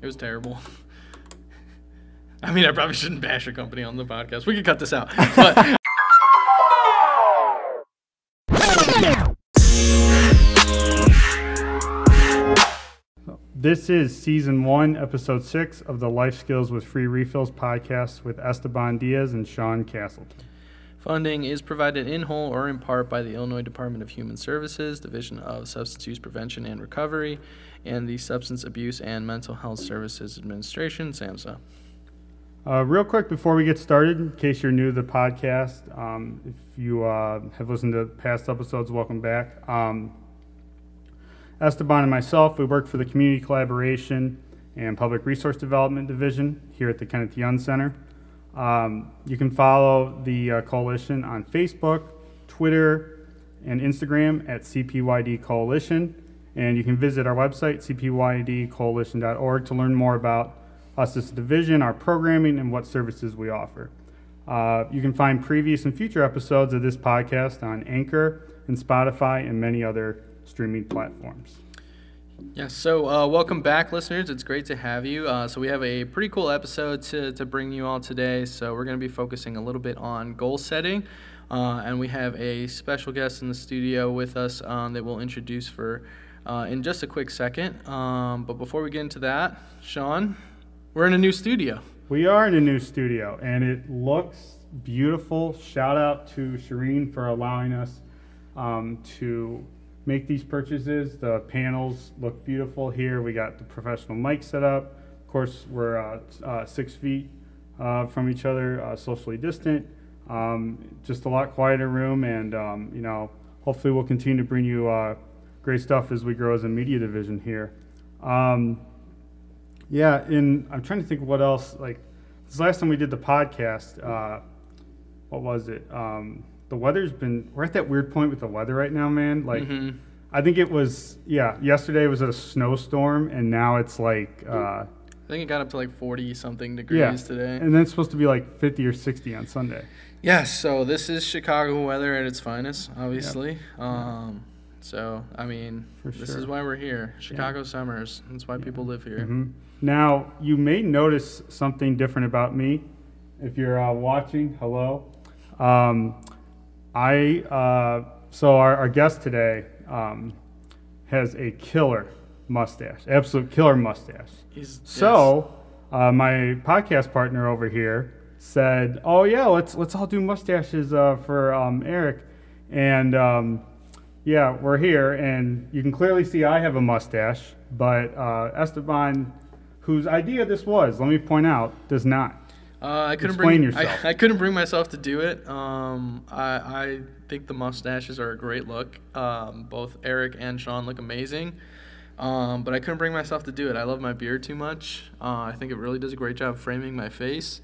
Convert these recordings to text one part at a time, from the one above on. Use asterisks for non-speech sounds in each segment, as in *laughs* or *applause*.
It was terrible. *laughs* I mean, I probably shouldn't bash a company on the podcast. We could cut this out. But *laughs* This is season one, episode six of the Life Skills with Free Refills podcast with Esteban Diaz and Sean Castleton. funding is provided in whole or in part by the Illinois Department of Human Services, Division of Substance Use Prevention and Recovery, and the Substance Abuse and Mental Health Services Administration, SAMHSA. Uh, real quick before we get started, in case you're new to the podcast, um, if you uh, have listened to past episodes, welcome back. Um, Esteban and myself, we work for the Community Collaboration and Public Resource Development Division here at the Kenneth Young Center. Um, you can follow the uh, coalition on Facebook, Twitter, and Instagram at CPYD Coalition. And you can visit our website, cpydcoalition.org, to learn more about us as a division, our programming, and what services we offer. Uh, you can find previous and future episodes of this podcast on Anchor and Spotify and many other streaming platforms. Yeah, so uh, welcome back, listeners. It's great to have you. Uh, so, we have a pretty cool episode to, to bring you all today. So, we're going to be focusing a little bit on goal setting. Uh, and we have a special guest in the studio with us um, that we'll introduce for uh, in just a quick second. Um, but before we get into that, Sean, we're in a new studio. We are in a new studio and it looks beautiful. Shout out to Shireen for allowing us um, to make these purchases. The panels look beautiful here. We got the professional mic set up. Of course, we're uh, uh, six feet uh, from each other, uh, socially distant. Um, just a lot quieter room, and um, you know, hopefully, we'll continue to bring you uh, great stuff as we grow as a media division here. Um, yeah, and I'm trying to think what else. Like this last time we did the podcast, uh, what was it? Um, the weather's been. We're at that weird point with the weather right now, man. Like, Mhm. I think it was. Yeah, yesterday was a snowstorm, and now it's like. Uh, I think it got up to like 40 something degrees yeah, today. and then it's supposed to be like 50 or 60 on Sunday. Yes, so this is Chicago weather at its finest, obviously. Um, so, I mean, For this sure. is why we're here. Chicago summers. That's why people live here. Mhm. Now, you may notice something different about me. If you're uh, watching, hello. Um, I uh, so our, our guest today um, has a killer mustache, absolute killer mustache. He's, So, uh, my podcast partner over here said, "Oh yeah, let's let's all do mustaches uh, for um, Eric," and um, yeah, we're here, and you can clearly see I have a mustache, but uh, Esteban, whose idea this was, let me point out, does not. Uh, I couldn't Explain bring yourself. I, I couldn't bring myself to do it. Um, I, I think the mustaches are a great look. Um, both Eric and Sean look amazing. Um, but I couldn't bring myself to do it. I love my beard too much. Uh, I think it really does a great job framing my face,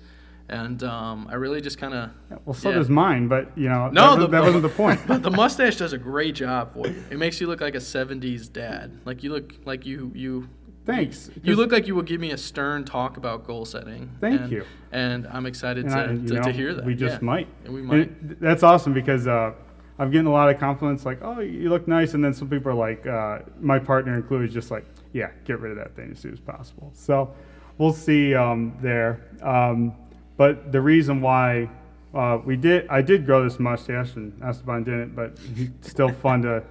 and um, I really just kind of Well, so Yeah. does mine, but you know, No, that, the- that wasn't the point. *laughs* But the mustache does a great job for you. It makes you look like a '70s dad. Like you look like you you Thanks. you look like you would give me a stern talk about goal setting. Thank and, you. And I'm excited And to, I- to, know, to hear that. We just Yeah. might. And we might. it- that's awesome because uh, I'm getting a lot of compliments like, oh, you look nice. And then some people are like, uh, my partner included, just like, yeah, get rid of that thing as soon as possible. So we'll see um, there. Um, but the reason why uh, we did, I did grow this mustache and Esteban didn't, but he's still *laughs* fun to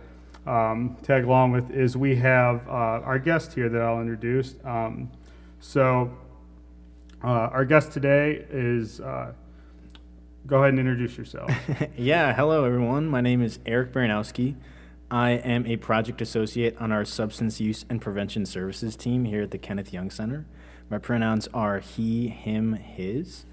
um, tag along with, is we have uh, our guest here that I'll introduce. Um, so uh, our guest today is, uh, go ahead and introduce yourself. *laughs* yeah, hello everyone. My name is Eric Baranowski. I am a project associate on our substance use and prevention services team here at the Kenneth Young Center. My pronouns are he, him, his,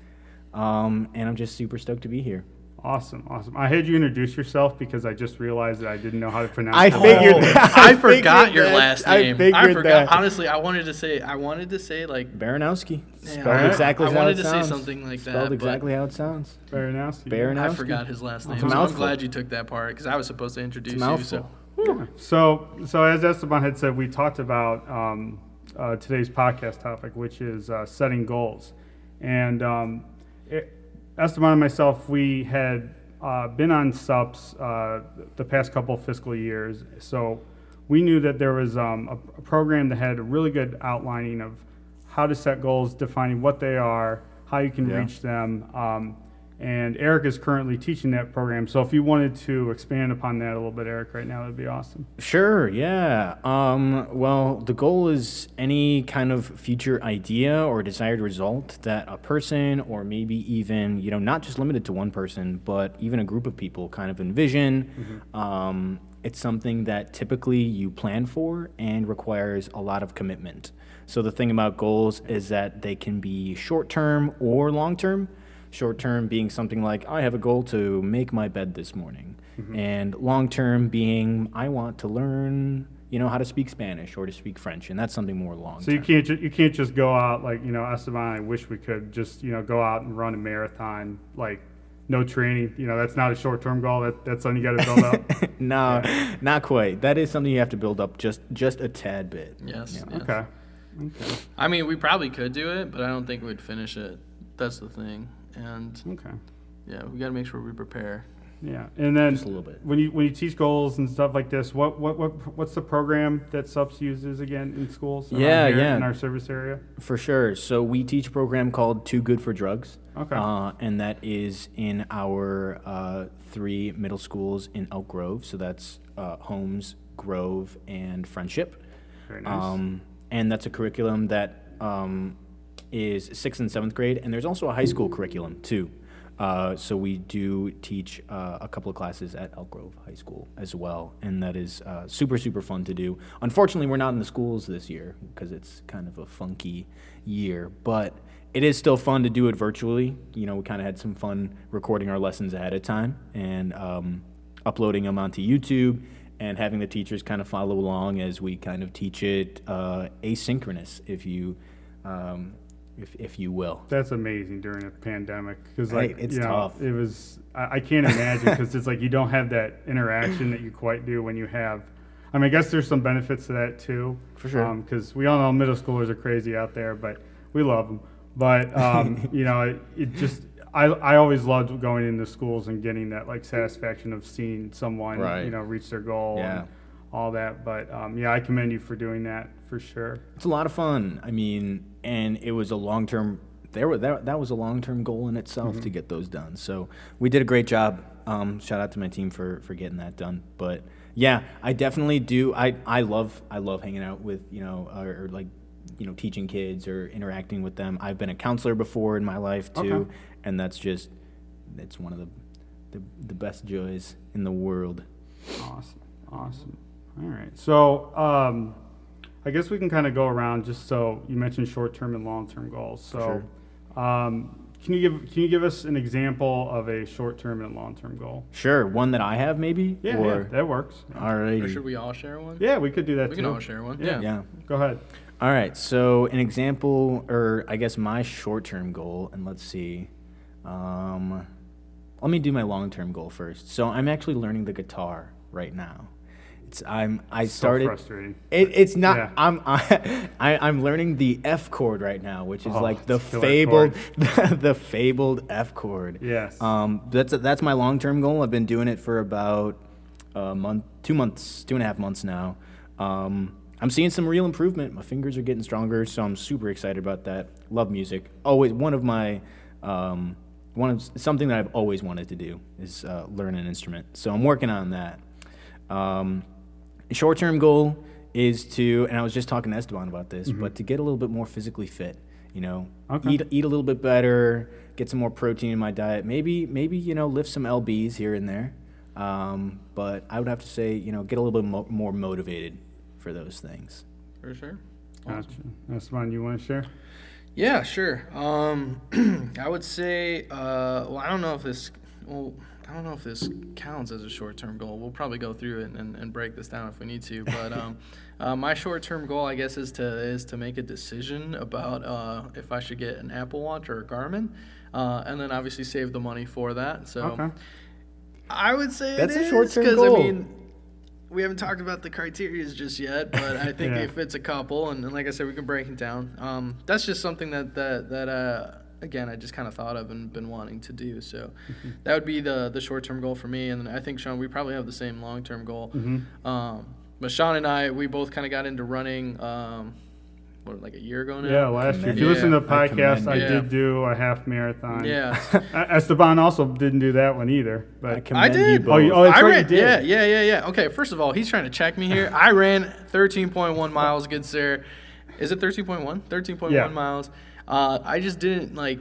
um, and I'm just super stoked to be here. awesome, awesome. I had you introduce yourself because I just realized that I didn't know how to pronounce I it. figured- Oh, *laughs* I I forgot figured your that. last I name. I forgot. that. Honestly, I wanted to say I wanted to say like Baranowski, Yeah, spelled I- exactly I how wanted it to say something like that, Spelled but- exactly how it sounds. Baranowski. Baranowski. I forgot his last name. So I'm glad you took that part because I was supposed to introduce It's you. mouthful. So So, so as Esteban had said, we talked about um, uh, today's podcast topic, which is uh, setting goals. And um, it, Esteban and myself, we had uh, been on SUPs uh, the past couple of fiscal years. So we knew that there was um, a, a program that had a really good outlining of how to set goals, defining what they are, how you can Yeah. reach them. Um, and Eric is currently teaching that program. So if you wanted to expand upon that a little bit, Eric, right now, that'd be awesome. Sure, yeah. Um, well, the goal is any kind of future idea or desired result that a person, or maybe even, you know, not just limited to one person, but even a group of people kind of envision. Um, it's something that typically you plan for and requires a lot of commitment. So the thing about goals is that they can be short term or long term. Short term being something like, I have a goal to make my bed this morning. Mm-hmm. And long term being, I want to learn, you know, how to speak Spanish or to speak French. And that's something more long So you can't ju- you can't just go out like you know Esteban. I wish we could just you know go out and run a marathon like no training. You know that's not a short term goal. That that's something you got to build up. *laughs* no, not quite. That is something you have to build up just just a tad bit. Yes. Yeah. yes. okay. Okay. I mean, we probably could do it, but I don't think we'd finish it. That's the thing. And Okay. yeah, we got to make sure we prepare. Yeah, and then Just a little bit. when you when you teach goals and stuff like this, what what, what what's the program that SUPS uses again in schools? Yeah, here yeah. In our service area. For sure. So we teach a program called Too Good for Drugs. Okay. Uh, and that is in our uh, three middle schools in Elk Grove. So that's uh, Holmes, Grove, and Friendship. Very nice. Um, and that's a curriculum that um, is sixth and seventh grade. And there's also a high school curriculum too. Uh, so we do teach uh, a couple of classes at Elk Grove High School as well, and that is uh, super super fun to do. Unfortunately, we're not in the schools this year because it's kind of a funky year, but it is still fun to do it virtually. You know, we kind of had some fun recording our lessons ahead of time and um, uploading them onto YouTube and having the teachers kind of follow along as we kind of teach it uh, asynchronous, if you um, if, if you will. That's amazing during a pandemic because like it's you know, tough. It was I, I can't imagine because it's like you don't have that interaction that you quite do when you have. I mean, I guess there's some benefits to that too. For sure. Because we all know middle schoolers are crazy out there, but we love them. But um, *laughs* you know, it, it just I I always loved going into schools and getting that like satisfaction of seeing someone Right. you know reach their goal Yeah. and all that. But um, yeah, I commend you for doing that for sure. It's a lot of fun. I mean, and it was a long term. There were that, that was a long term goal in itself to get those done. So we did a great job. Um, shout out to my team for for getting that done. But yeah, I definitely do. I I love I love hanging out with you know or, or like you know teaching kids or interacting with them. I've been a counselor before in my life too, Okay. and that's just it's one of the, the the best joys in the world. Awesome, awesome. All right, so um, I guess we can kind of go around just so you mentioned short-term and long-term goals. So, um, can you give can you give us an example of a short-term and long-term goal? Sure, one that I have maybe. Yeah, or, yeah that works. All right. Or should we all share one? Yeah, we could do that We too. can all share one. Yeah. Yeah. Yeah. Go ahead. All right. So an example, or I guess my short-term goal, and let's see. Um, let me do my long-term goal first. So I'm actually learning the guitar right now. It's I'm I So started. frustrating. It, it's not. Yeah. I'm *laughs* I, I, I'm learning the F chord right now, which is Oh, like the it's a killer fabled *laughs* the fabled F chord. Yes. Um, that's that's my long term goal. I've been doing it for about a month, two months, two and a half months now. Um, I'm seeing some real improvement. My fingers are getting stronger, so I'm super excited about that. Love music. Always one of my um, one of something that I've always wanted to do is uh, learn an instrument. So I'm working on that. Um, short term goal is to, and I was just talking to Esteban about this, but to get a little bit more physically fit. You know, Okay. eat eat a little bit better, get some more protein in my diet. Maybe maybe you know lift some lbs here and there. Um, but I would have to say you know get a little bit mo- more motivated for those things. For sure. Gotcha. That's one you want to share. Yeah, sure. Um, *clears throat* I would say, uh, well, I don't know if this, well, I don't know if this counts as a short-term goal. We'll probably go through it and, and break this down if we need to. *laughs* But um, uh, my short-term goal, I guess, is to is to make a decision about uh, if I should get an Apple Watch or a Garmin, uh, and then obviously save the money for that. So Okay. I would say That's it a short-term 'cause, goal. I mean, we haven't talked about the criteria just yet, but I *laughs* think Yeah. if it's a couple, and, and like I said, we can break it down. Um, that's just something that that that uh, again I just kind of thought of and been wanting to do. So Mm-hmm. that would be the the short term goal for me, and I think Sean, we probably have the same long term goal. Mm-hmm. Um, but Sean and I, we both kind of got into running. Um, what like a year ago now. Yeah, last year. If you Yeah. listen to the podcast, commend I you. did do a half marathon. Yeah. *laughs* Esteban also didn't do that one either. But I commend did. you Oh, you- oh, that's I right, ran. you did. Yeah, yeah, yeah, yeah. Okay, first of all, he's trying to check me here. I ran 13.1 miles, good sir. Is it 13.1? 13.1 Yeah. miles. Uh, I just didn't like,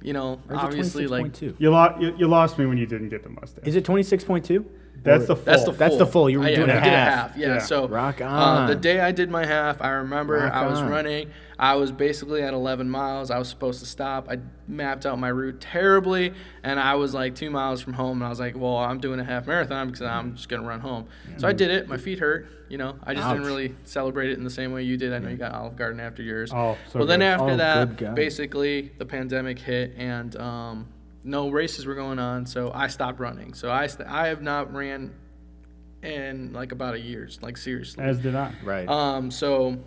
you know, Or is it obviously like 26.2? you, lo- you, you lost me when you didn't get the Mustang. Is it 26.2? That's the full. That's the full. That's the full. You were I, yeah, doing I a did half. Yeah. Yeah. So Rock Uh, the day I did my half, I remember Rock I was on. running. I was basically at 11 miles. I was supposed to stop. I mapped out my route terribly, and I was like two miles from home. And I was like, "Well, I'm doing a half marathon because I'm just gonna run home." So I did it. My feet hurt. You know, I just didn't really celebrate it in the same way you did. I know you got Olive Garden after yours. Oh, so well, then after Oh, that, basically the pandemic hit, and um, no races were going on, so I stopped running. So I st- I have not ran in like about a year's, like seriously. As did I. Right. Um, so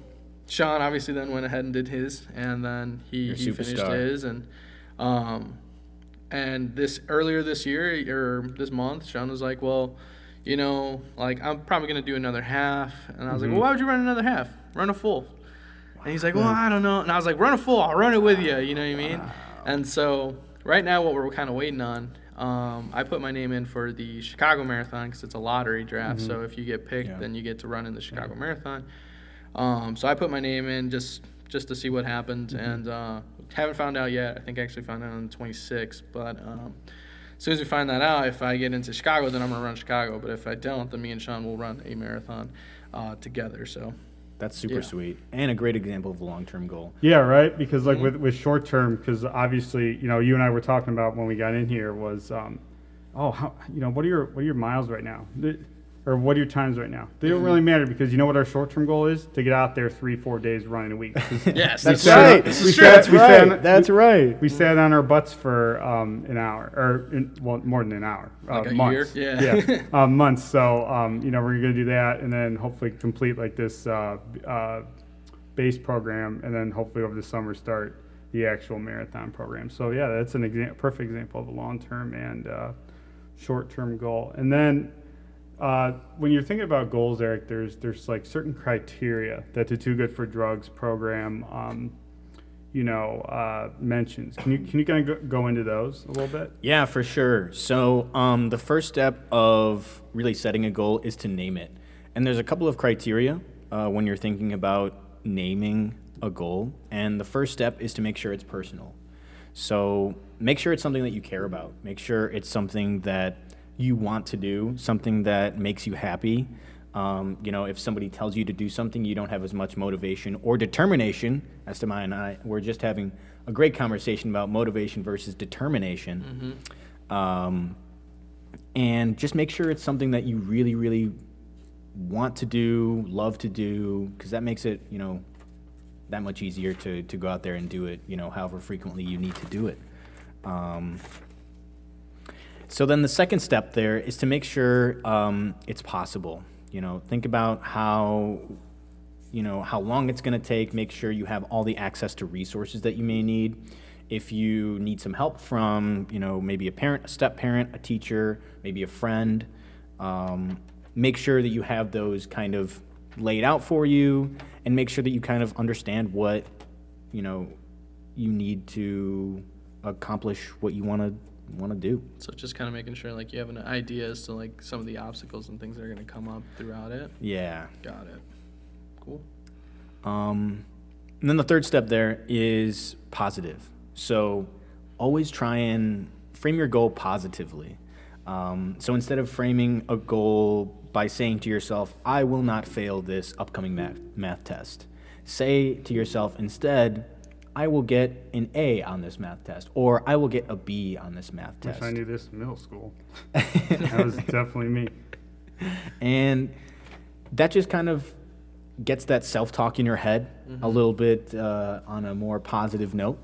Sean obviously then went ahead and did his, and then he, Your he finished his, and um, and this earlier this year or this month, Sean was like, well, you know, like I'm probably gonna do another half, and I was like, well, why would you run another half? Run a full. And he's like, well, I don't know, and I was like, run a full, I'll run it with you, you know what I mean? And so right now, what we're kind of waiting on. Um, I put my name in for the Chicago Marathon because it's a lottery draft. So if you get picked, Yeah. then you get to run in the Chicago Marathon. Um, so I put my name in just just to see what happens, and uh, haven't found out yet. I think I actually found out on the 26th. But um, as soon as we find that out, if I get into Chicago, then I'm gonna run Chicago. But if I don't, then me and Sean will run a marathon uh, together. So That's super yeah. sweet and a great example of a long-term goal. Yeah, right. Because Mm-hmm. like with, with short term, because obviously you know you and I were talking about when we got in here was, um, oh, how you know what are your what are your miles right now, The- or what are your times right now? They don't Mm-hmm. really matter because you know what our short term goal is to get out there three four days running a week. *laughs* yes, We that's sat- right. we sat- That's we right. sat- That's right. We sat on our butts for um, an hour, or in, well, more than an hour. Uh, Like a months. year? Yeah. yeah, *laughs* um, months. So um, you know we're gonna do that, and then hopefully complete like this uh, uh, base program, and then hopefully over the summer start the actual marathon program. So yeah, that's an exa- perfect example of a long term and uh, short term goal. And then uh, when you're thinking about goals, Eric, there's there's like certain criteria that the Too Good for Drugs program, um, you know, uh, mentions. Can you can you kind of go, into those a little bit? Yeah, for sure. So, um, the first step of really setting a goal is to name it. And there's a couple of criteria uh, when you're thinking about naming a goal. And the first step is to make sure it's personal. So, make sure it's something that you care about. Make sure it's something that you want to do, something that makes you happy. Um, you know, if somebody tells you to do something, you don't have as much motivation or determination. As to Esteban and I were just having a great conversation about motivation versus determination. Um, and just make sure it's something that you really, really want to do, love to do, because that makes it, you know, that much easier to, to go out there and do it, you know, however frequently you need to do it. Um, so then the second step there is to make sure um, it's possible. You know, think about how, you know, how long it's going to take. Make sure you have all the access to resources that you may need. If you need some help from, you know, maybe a parent, a step parent, a teacher, maybe a friend, um, make sure that you have those kind of laid out for you, and make sure that you kind of understand what, you know, you need to accomplish what you want to want to do. So just kind of making sure like you have an idea as to like some of the obstacles and things that are going to come up throughout it. Yeah. Got it. Cool. Um, and then the third step there is positive. So always try and frame your goal positively. Um, so instead of framing a goal by saying to yourself, I will not fail this upcoming math, math test, say to yourself instead, I will get an A on this math test, or I will get a B on this math Wish test. I knew this in middle school. *laughs* that was definitely me. and that just kind of gets that self-talk in your head a little bit uh, on a more positive note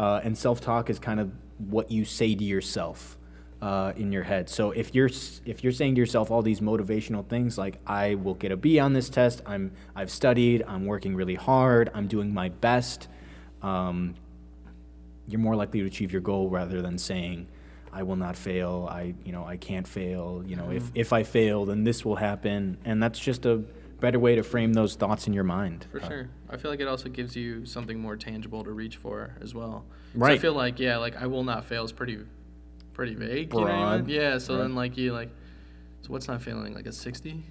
uh, and self-talk is kind of what you say to yourself uh, in your head so if you're if you're saying to yourself all these motivational things like i will get a b on this test i'm i've studied i'm working really hard i'm doing my best um, you're more likely to achieve your goal rather than saying I will not fail. I you know I can't fail. You know if if I fail then this will happen, and that's just a better way to frame those thoughts in your mind. For Uh, sure. I feel like it also gives you something more tangible to reach for as well. So I feel like yeah, like I will not fail is pretty pretty vague. You know I mean? Broad. Yeah. So Right. then like you like so what's not failing? Like a sixty?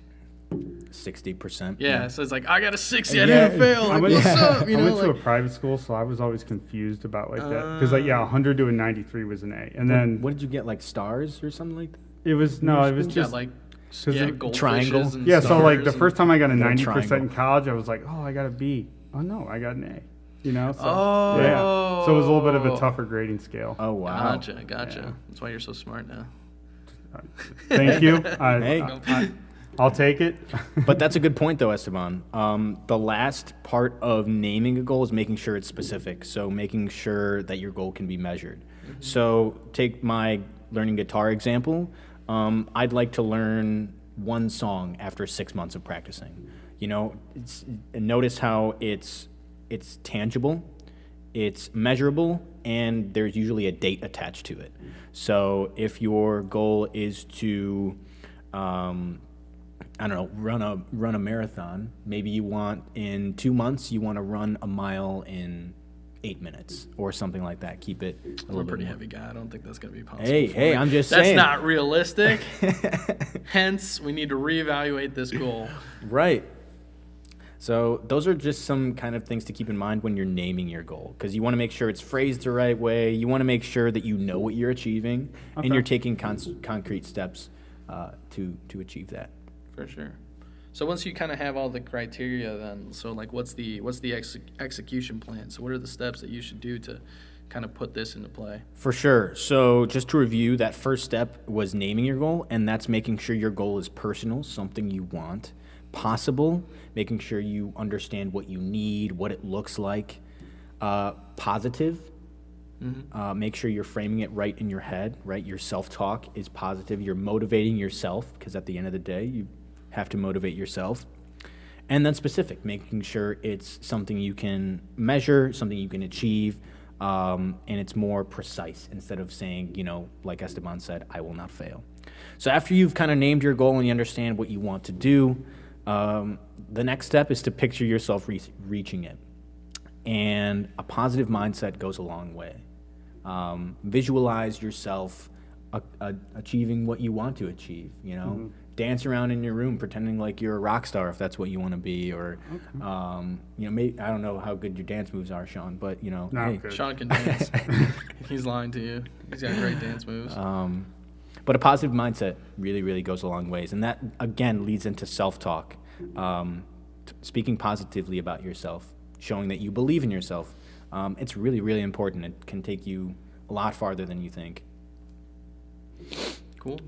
Sixty percent. Yeah, So it's like I got a sixty, I Yeah, didn't fail. I went, what's up? You I know, went to a private school, so I was always confused about like that. Because like yeah, 100 mm. to a 93 was an A, and then what did you get? Like stars or something like that? it was no, it was got just like Cause yeah, it- goldfishes Triangle. and yeah. So like the first time I got a 90 percent in college, I was like, oh, I got a B. Oh no, I got an A. You know? So, Oh. yeah. So it was a little bit of a oh. tougher grading scale. Oh wow. Gotcha, gotcha. Yeah. That's why you're so smart now. Thank you. *laughs* I, Hey. I, will take it. *laughs* but that's a good point, though, Esteban. Um, the last part of naming a goal is making sure it's specific. So making sure that your goal can be measured. So take my learning guitar example. Um, I'd like to learn one song after six months of practicing. You know, notice how it's it's tangible, it's measurable, and there's usually a date attached to it. So if your goal is to um, I don't know, run a run a marathon. Maybe you want in two months you want to run a mile in eight minutes or something like that. Keep it a I'm little a pretty more. heavy guy. I don't think that's gonna be possible. Hey, hey, me. I'm just that's saying. not realistic. *laughs* Hence, we need to reevaluate this goal. Right. So those are just some kind of things to keep in mind when you're naming your goal, because you want to make sure it's phrased the right way. You want to make sure that you know what you're achieving, Okay. and you're taking con- concrete steps uh, to to achieve that. For sure. So once you kind of have all the criteria, then so like what's the what's the ex- execution plan? So what are the steps that you should do to kind of put this into play? For sure. So, just to review, that first step was naming your goal, and that's making sure your goal is personal, something you want, possible, making sure you understand what you need, what it looks like, uh, positive. Uh, make sure you're framing it right in your head, right? Your self talk is positive. You're motivating yourself because at the end of the day, you have to motivate yourself. And then specific, making sure it's something you can measure, something you can achieve, um, and it's more precise instead of saying, you know, like Esteban said, I will not fail. So after you've kind of named your goal and you understand what you want to do, um, the next step is to picture yourself re- reaching it. And a positive mindset goes a long way. Um, visualize yourself a- a- achieving what you want to achieve, you know? Dance around in your room pretending like you're a rock star if that's what you want to be, or, um, you know, maybe, I don't know how good your dance moves are, Sean, but, you know, hey. Sean can *laughs* dance. *laughs* He's lying to you. He's got great dance moves. Um, but a positive mindset really, really goes a long ways. And that, again, leads into self talk. Um, t- speaking positively about yourself, showing that you believe in yourself. Um, it's really, really important. It can take you a lot farther than you think. cool.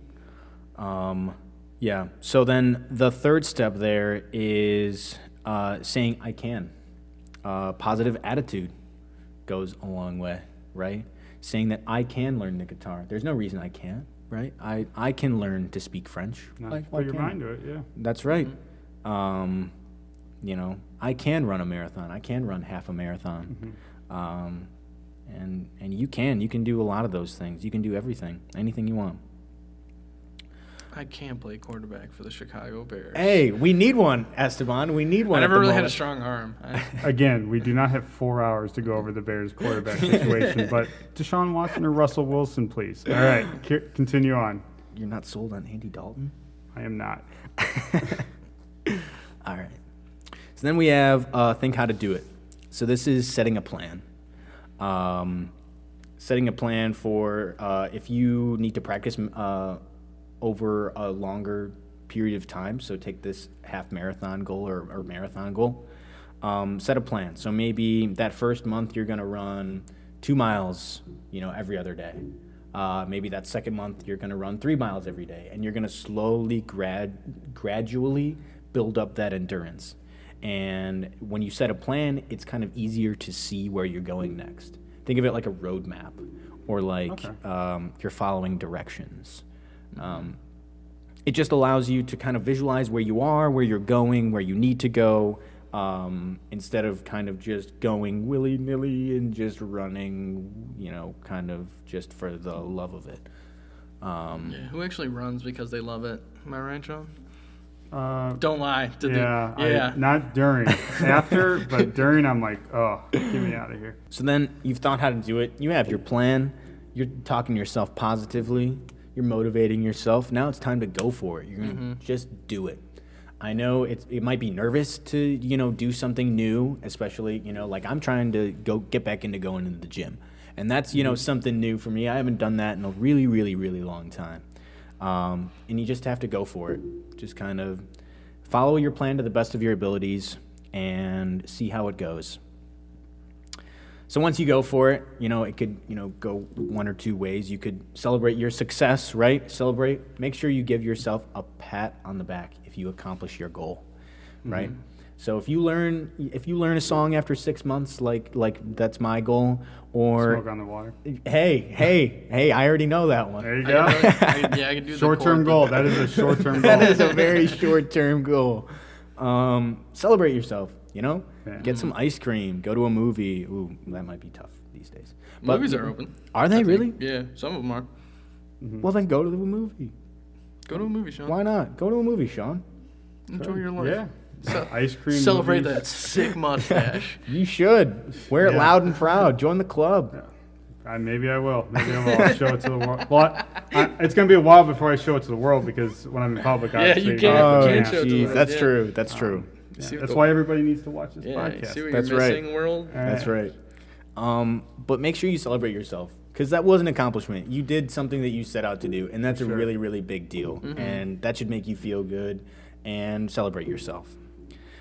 Um, yeah. So then the third step there is uh, saying, I can. Uh, positive attitude goes a long way, right? Saying that I can learn the guitar. There's no reason I can't, right? I, I can learn to speak French. To put your can't mind to it, yeah. That's right. Um, you know, I can run a marathon. I can run half a marathon. Um, and and you can. You can do a lot of those things. You can do everything, anything you want. I can't play quarterback for the Chicago Bears. Hey, we need one, Esteban. We need one. I never the really had a strong arm. *laughs* I, Again, we do not have four hours to go over the Bears quarterback situation, but Deshaun Watson or Russell Wilson, please. All right, c- continue on. You're not sold on Andy Dalton? I am not. *laughs* All right. So then we have uh, think how to do it. So this is setting a plan. Um, setting a plan for uh, if you need to practice uh, over a longer period of time. So take this half marathon goal or, or marathon goal. Um, set a plan. So maybe that first month you're going to run two miles, you know, every other day. Uh, maybe that second month you're going to run three miles every day, and you're going to slowly, grad, gradually build up that endurance. And when you set a plan, it's kind of easier to see where you're going next. Think of it like a roadmap, or like Okay. um, you're following directions. Um, it just allows you to kind of visualize where you are, where you're going, where you need to go, um, instead of kind of just going willy nilly and just running, you know, kind of just for the love of it. Um, yeah, who actually runs because they love it? Am I right, Sean? Uh, Don't lie. Did they- yeah, I- yeah. not during. *laughs* After, but during, I'm like, oh, get me out of here. So then you've thought how to do it. You have your plan. You're talking to yourself positively. You're motivating yourself. Now it's time to go for it. You're gonna Mm-hmm. just do it. I know it's, it might be nervous to you know do something new, especially you know like I'm trying to go get back into going into the gym, and that's you know something new for me. I haven't done that in a really really really long time, um, and you just have to go for it. Just kind of follow your plan to the best of your abilities and see how it goes. So once you go for it, you know, it could, you know, go one or two ways. You could celebrate your success, right? Celebrate. Make sure you give yourself a pat on the back if you accomplish your goal, right? So if you learn if you learn a song after 6 months like like that's my goal or Smoke on the water. hey, hey, hey, I already know that one. There you go. *laughs* I yeah, I can do the Short-term chord, but- goal. That is a short-term *laughs* goal. that is a very short-term goal. Um, celebrate yourself, you know? Yeah. Get some mm-hmm. ice cream, go to a movie. Ooh, that might be tough these days. But- Movies are open. Are they really? Yeah, some of them are. Mm-hmm. Well, then go to the movie. Go to a movie, Sean. Why not? Go to a movie, Sean. Enjoy your life. Yeah. *laughs* Ce- Ice cream. Celebrate movies. that sick mustache. *laughs* You should. Wear it Yeah. loud and proud. Join the club. I, maybe I will. Maybe I will. I'll show it to the world. *laughs* Well, I, I, it's going to be a while before I show it to the world because when I'm in public, i Yeah, obviously, uh, you can't- Oh, you can't show it to jeez. the- That's yeah. true. That's true. Um, You see Yeah, that's why everybody needs to watch this Yeah, podcast. see what That's you're right. missing, world? That's right. Um, but make sure you celebrate yourself because that was an accomplishment. You did something that you set out to do, and that's a really, really big deal. And that should make you feel good and celebrate yourself.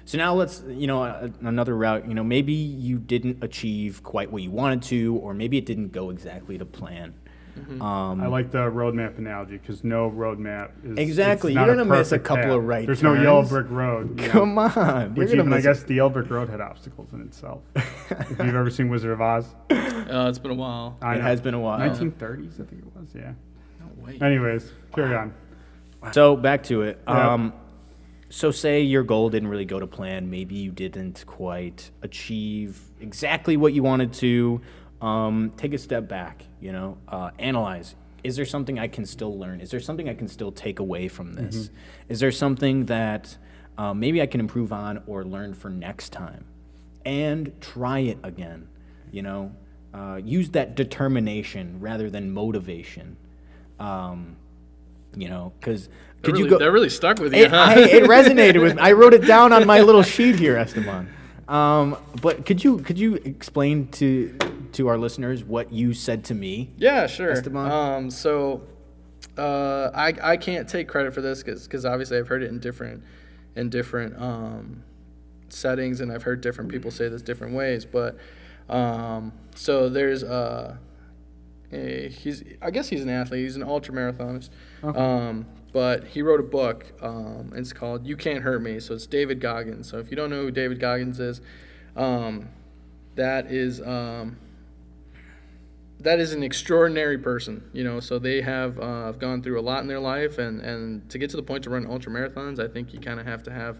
So now let's, you know, a- another route. You know, maybe you didn't achieve quite what you wanted to, or maybe it didn't go exactly to plan. Um, I like the roadmap analogy because no roadmap is Exactly. You're gonna miss a couple path. of right There's no yellow brick road. you know, come on, Which you're even gonna I miss guess the yellow brick road had obstacles in itself. *laughs* if you've ever seen Wizard of Oz, *laughs* Uh, it's been a while. I It know. has been a while. 1930s, I think it was. Yeah. No way. Anyways, carry on. So back to it. Yeah. Um, so say your goal didn't really go to plan. Maybe you didn't quite achieve exactly what you wanted to. Um, take a step back. You know, uh, analyze. Is there something I can still learn? Is there something I can still take away from this? Is there something that uh, maybe I can improve on or learn for next time? And try it again. You know, uh, use that determination rather than motivation. Um, you know, because That could really, you go? that really stuck with you, It, huh? I, it *laughs* resonated with me. I wrote it down on my little sheet here, Esteban. Um, but could you could you explain to to our listeners what you said to me? Yeah, sure. Esteban? Um, so uh, I I can't take credit for this because obviously I've heard it in different in different um, settings and I've heard different people say this different ways. But um, so there's uh, a, he's I guess he's an athlete. He's an ultra marathonist. Um, but he wrote a book. Um, it's called "You Can't Hurt Me." So it's David Goggins. So if you don't know who David Goggins is, um, that is. Um, that is an extraordinary person, you know. So they have uh, gone through a lot in their life, and and to get to the point to run ultra marathons, I think you kind of have to have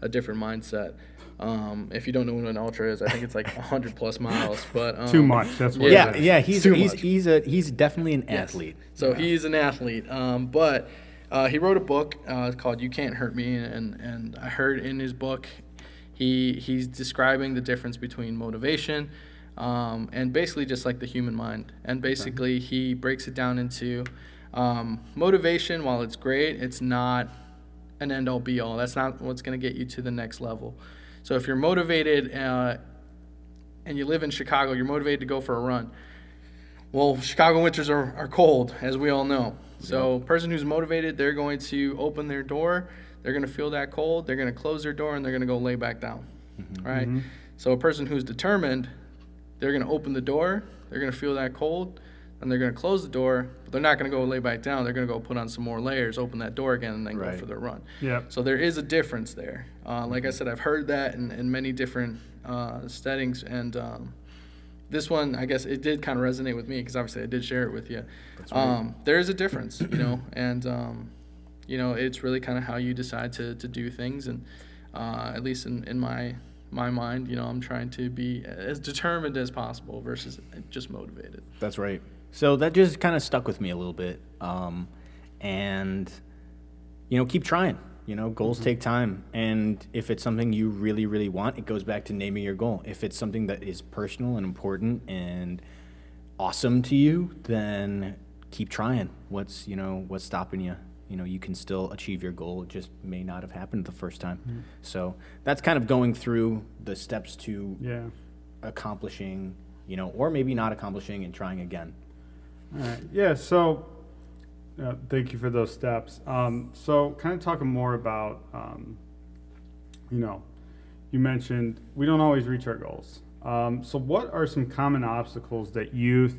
a different mindset. Um, if you don't know what an ultra is, I think it's like 100 plus miles, but um, Too much. That's what Yeah, it is. yeah, he's Too he's much. he's a he's definitely an Yes. athlete. So he's an athlete, um, but uh, he wrote a book uh, called "You Can't Hurt Me," and and I heard in his book, he he's describing the difference between motivation, um, and basically just like the human mind, and basically he breaks it down into um, motivation. While it's great, it's not an end all be all. That's not what's going to get you to the next level. So if you're motivated uh, and you live in Chicago, you're motivated to go for a run. Well, Chicago winters are, are cold, as we all know. So, a person who's motivated, they're going to open their door, they're going to feel that cold, they're going to close their door, and they're going to go lay back down. Right? So, a person who's determined, they're going to open the door, they're going to feel that cold, and they're going to close the door, but they're not going to go lay back down. They're going to go put on some more layers, open that door again, and then go for their run. Yep. So there is a difference there. Uh, like I said, I've heard that in, in many different uh, settings, and um, this one, I guess, it did kind of resonate with me because obviously I did share it with you. Um, there is a difference, you know, *clears throat* and um, you know, it's really kind of how you decide to, to do things, and uh, at least in, in my my mind, you know, I'm trying to be as determined as possible versus just motivated. That's right. So that just kind of stuck with me a little bit. Um, and, you know, keep trying. You know, goals take time. And if it's something you really, really want, it goes back to naming your goal. If it's something that is personal and important and awesome to you, then keep trying. What's, you know, what's stopping you? You know, you can still achieve your goal. It just may not have happened the first time. So that's kind of going through the steps to Yeah. accomplishing, you know, or maybe not accomplishing and trying again. All right. Yeah. So, uh, thank you for those steps. Um, so, kind of talking more about, um, you know, you mentioned we don't always reach our goals. Um, so, what are some common obstacles that youth,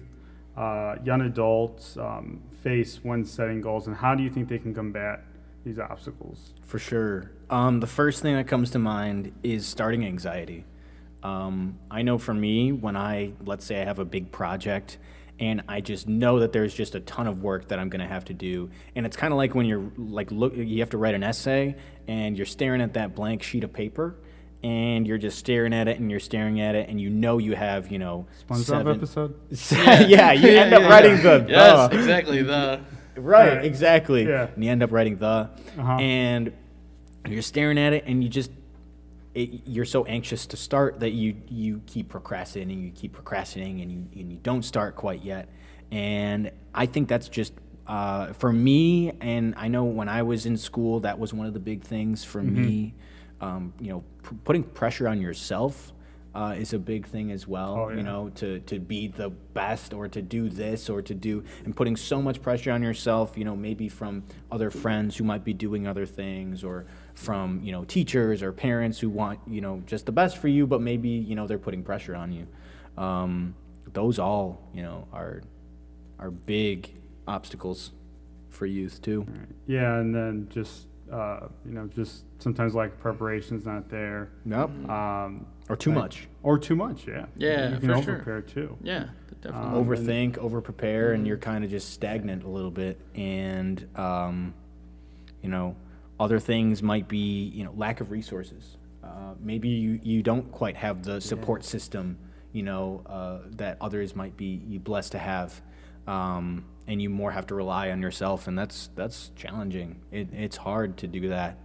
uh, young adults um, face when setting goals, and how do you think they can combat these obstacles? For sure. Um, the first thing that comes to mind is starting anxiety. Um, I know for me, when I, let's say I have a big project and I just know that there's just a ton of work that I'm going to have to do. And it's kind of like when you're like, look, you have to write an essay and you're staring at that blank sheet of paper and you're just staring at it and you're staring at it and you know you have, you know, SpongeBob seven- episode. *laughs* yeah, you end up yeah, writing the, Yes, the. exactly. The Right, Yeah. exactly. Yeah. And you end up writing the, Uh-huh. and you're staring at it, and you just it, you're so anxious to start that you you keep procrastinating, you keep procrastinating, and you and you don't start quite yet. And I think that's just uh, for me, and I know when I was in school, that was one of the big things for Mm-hmm. me. Um, you know, p- putting pressure on yourself uh, is a big thing as well. Oh, yeah. You know, to to be the best or to do this or to do and putting so much pressure on yourself you know maybe from other friends who might be doing other things or from you know teachers or parents who want you know just the best for you but maybe you know they're putting pressure on you um, those all you know are are big obstacles for youth too Yeah, and then just uh, you know, just sometimes like preparation's not there, yep um, or too Right. much or too much. Yeah. Yeah, you can for over sure. too. yeah, definitely. Um, overthink, over prepare, and you're kind of just stagnant a little bit. And um, you know, other things might be you know lack of resources. Uh, maybe you, you don't quite have the support system you know uh, that others might be you blessed to have, um, and you more have to rely on yourself, and that's that's challenging. It, it's hard to do that.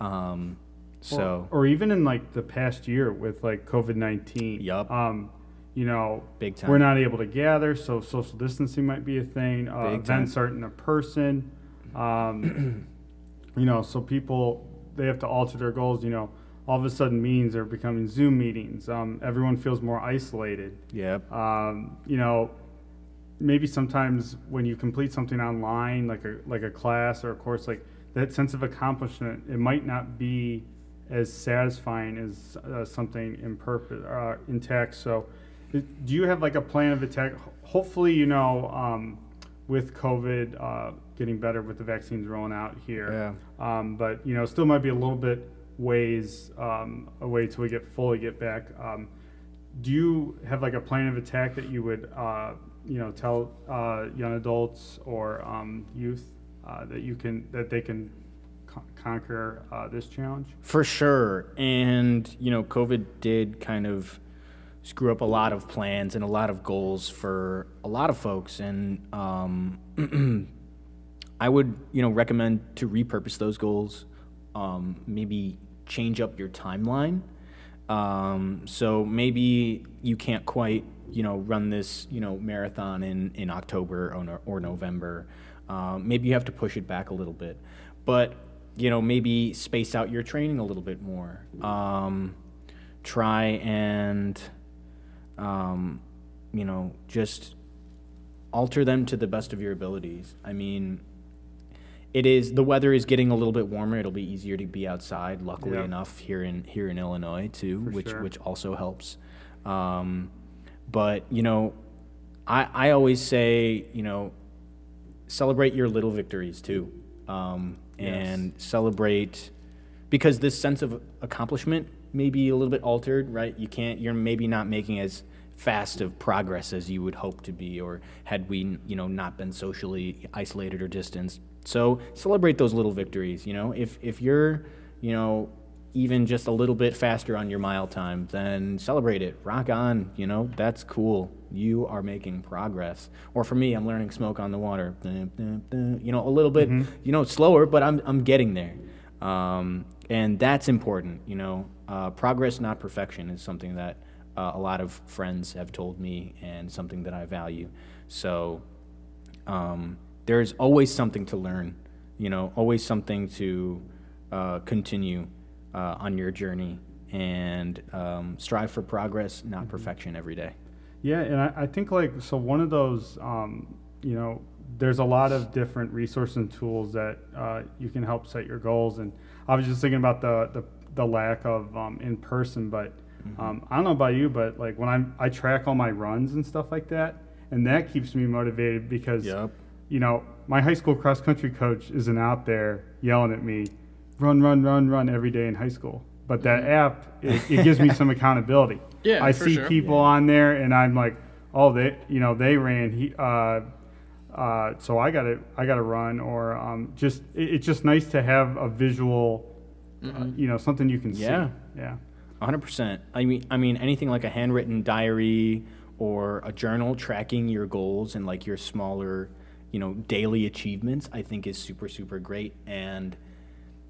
Um, so or, or even in like the past year with like COVID nineteen. Yup. Um, you know, Big time. we're not able to gather, so social distancing might be a thing. Uh, Big time. events aren't in a person. Um, *clears throat* you know, so people they have to alter their goals. You know, all of a sudden meetings are becoming Zoom meetings. Um, everyone feels more isolated. yep, um, you know, maybe sometimes when you complete something online, like a like a class or a course, like that sense of accomplishment, it might not be as satisfying as uh, something in purpose, uh, intact. So, do you have like a plan of attack? Hopefully, you know, um, with COVID uh, getting better with the vaccines rolling out here. Um, but you know, still might be a little bit ways um, away till we get fully get back. Um, do you have like a plan of attack that you would, uh, you know, tell uh, young adults or um, youth uh, that you can that they can con- conquer uh, this challenge? For sure. And, you know, COVID did kind of screw up a lot of plans and a lot of goals for a lot of folks. And um, *clears throat* I would, you know, recommend to repurpose those goals, um, maybe change up your timeline. Um, so maybe you can't quite, you know, run this, you know, marathon in, in October or, or November. Um, maybe you have to push it back a little bit, but you know, maybe space out your training a little bit more. Um, try and, um, you know, just alter them to the best of your abilities. I mean, it is the weather is getting a little bit warmer. It'll be easier to be outside. Luckily Yeah. enough, here in here in Illinois too, For which sure. which also helps. Um, but you know, I I always say you know, celebrate your little victories too, um, and celebrate because this sense of accomplishment may be a little bit altered, right? You can't. You're maybe not making as fast of progress as you would hope to be, or had we, you know, not been socially isolated or distanced. So celebrate those little victories. You know, if if you're, you know, even just a little bit faster on your mile time, then celebrate it. Rock on. You know, that's cool. You are making progress. Or for me, I'm learning smoke on the water. You know, a little bit, you know, slower, but I'm I'm getting there. Um, and that's important, you know. Uh, progress, not perfection, is something that uh, a lot of friends have told me and something that I value. So um, there's always something to learn, you know, always something to uh, continue uh, on your journey and um, strive for progress, not perfection every day. Yeah, and I, I think like so one of those, um, you know, there's a lot of different resources and tools that uh, you can help set your goals. And I was just thinking about the the, the lack of um, in person, but um, I don't know about you, but like when I'm I track all my runs and stuff like that, and that keeps me motivated because Yep. you know my high school cross country coach isn't out there yelling at me, run, run, run, run every day in high school. But that app, it, it gives me *laughs* some accountability. Yeah, I see sure. people on there, and I'm like, oh, they, you know, they ran. He, uh, uh, so I got to, I got to run, or um, just, it, it's just nice to have a visual, uh, you know, something you can Yeah. see. Yeah. hundred percent. I mean, I mean, anything like a handwritten diary or a journal tracking your goals and like your smaller, you know, daily achievements, I think is super, super great. And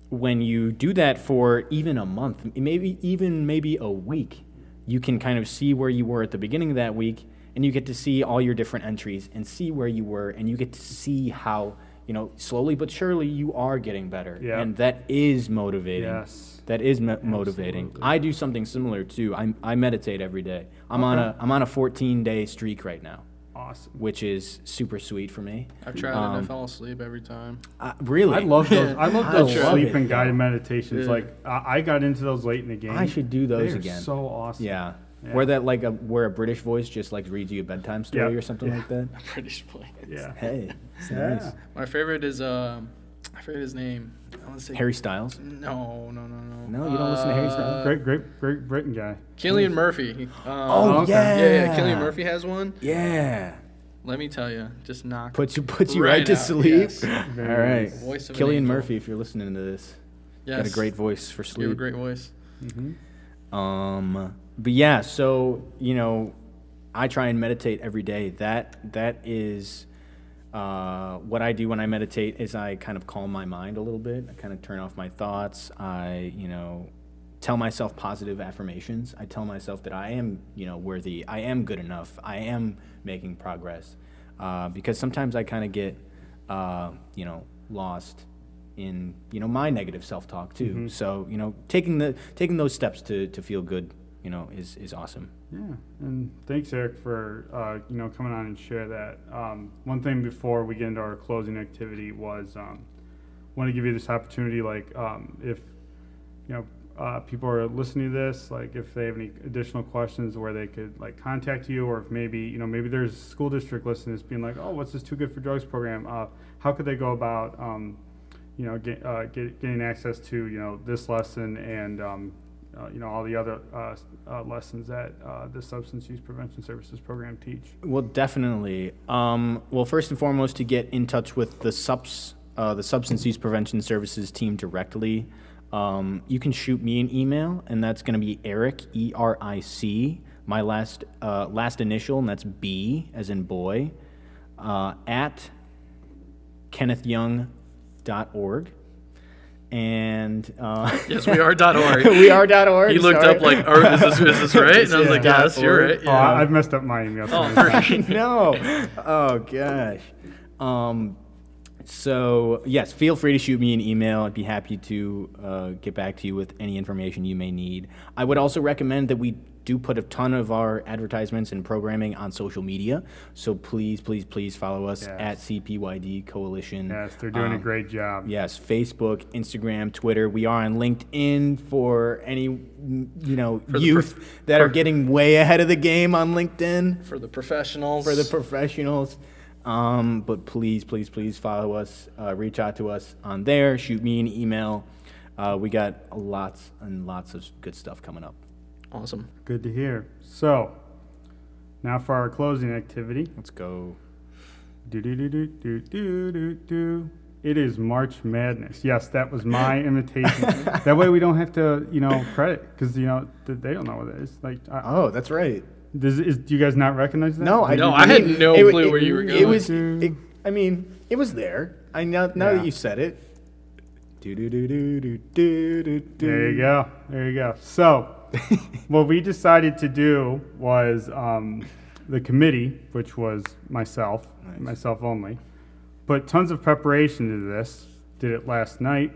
when you do that for even a month, maybe even maybe a week, you can kind of see where you were at the beginning of that week, and you get to see all your different entries and see where you were, and you get to see how you know slowly but surely you are getting better, Yeah. and that is motivating. Yes. That is mo- motivating. I do something similar too. I, I meditate every day. I'm on a I'm on a 14 day streak right now, Awesome. which is super sweet for me. I've tried it and I Um, fall asleep every time. Uh, really, I love those. *laughs* I love those love sleep and guided meditations. Yeah. Like I, I got into those late in the game. I should do those They are again. So awesome. Yeah. Yeah. Where that like a where a British voice just like reads you a bedtime story Yeah. or something Yeah. like that. *laughs* A British play. Yeah. Hey, it's Yeah. nice. My favorite is um, I forget his name. I say Harry Styles. No, no, no, no. No, you don't listen to Harry Uh, Styles? Great, great, great Britain guy. Cillian Murphy. Um, Oh, okay. yeah. yeah, yeah. Cillian Murphy has one. Yeah. Let me tell you, just knock. Puts you puts you Right right, to out, sleep. yes. *laughs* All Very right. nice. Voice of an Cillian angel. Murphy, if you're listening to this, yes. got a great voice for sleep. You have a great voice. Mhm. Um, but yeah, so you know, I try and meditate every day. That that is uh, what I do when I meditate. Is I kind of calm my mind a little bit. I kind of turn off my thoughts. I you know tell myself positive affirmations. I tell myself that I am you know worthy. I am good enough. I am making progress. Uh, because sometimes I kind of get uh, you know lost in you know my negative self-talk too. So you know taking the taking those steps to to feel good you know is is awesome. Yeah, and thanks, Eric, for uh, you know coming on and share that. Um, one thing before we get into our closing activity was um, want to give you this opportunity, like um, if you know uh, people are listening to this, like if they have any additional questions, where they could like contact you, or if maybe you know maybe there's a school district listeners being like, oh, what's this Too Good for Drugs program? Uh, how could they go about um, you know get, uh, get, getting access to you know this lesson and um, uh, you know all the other uh, uh, lessons that uh, the substance use prevention services program teach. Well, definitely. Um, well, first and foremost, to get in touch with the subs, uh, the substance use prevention services team directly, um, you can shoot me an email, and that's going to be Eric E R I C, my last uh, last initial, and that's B as in boy, at kennethyoung.org. And uh, *laughs* Yes, we are dot org. *laughs* we are dot org. He looked sorry. up like, or is this, is this right? And I was like, Yeah. yes, you're right. Oh, Yeah. I, I've messed up my email. Oh, many times. perfect. no. Oh gosh. Um, so yes, feel free to shoot me an email. I'd be happy to uh, get back to you with any information you may need. I would also recommend that we do put a ton of our advertisements and programming on social media. So please, please, please follow us Yes. at CPYD Coalition. Yes, they're doing a Um, great job. Yes, Facebook, Instagram, Twitter. We are on LinkedIn for any you know the youth prof- that are getting way ahead of the game on LinkedIn For the professionals. for the professionals. Um, but please, please, please follow us. Uh, reach out to us on there. Shoot me an email. Uh, we got lots and lots of good stuff coming up. Awesome. Good to hear. So, now for our closing activity. Let's go. Do do do do do do do do. It is March Madness. Yes, that was my invitation. that way we don't have to, you know, credit because you know th- they don't know what it is. Like, I, Oh, that's right. does, is, do you guys not recognize that? No, I No, didn't- I had mean, no it- clue it- where you were It going. was. It, I mean, it was there. I now now Yeah. that you said it. Do do do do do do do. There you go. There you go. So, *laughs* what we decided to do was um, the committee, which was myself, Nice. myself only, put tons of preparation into this. Did it last night.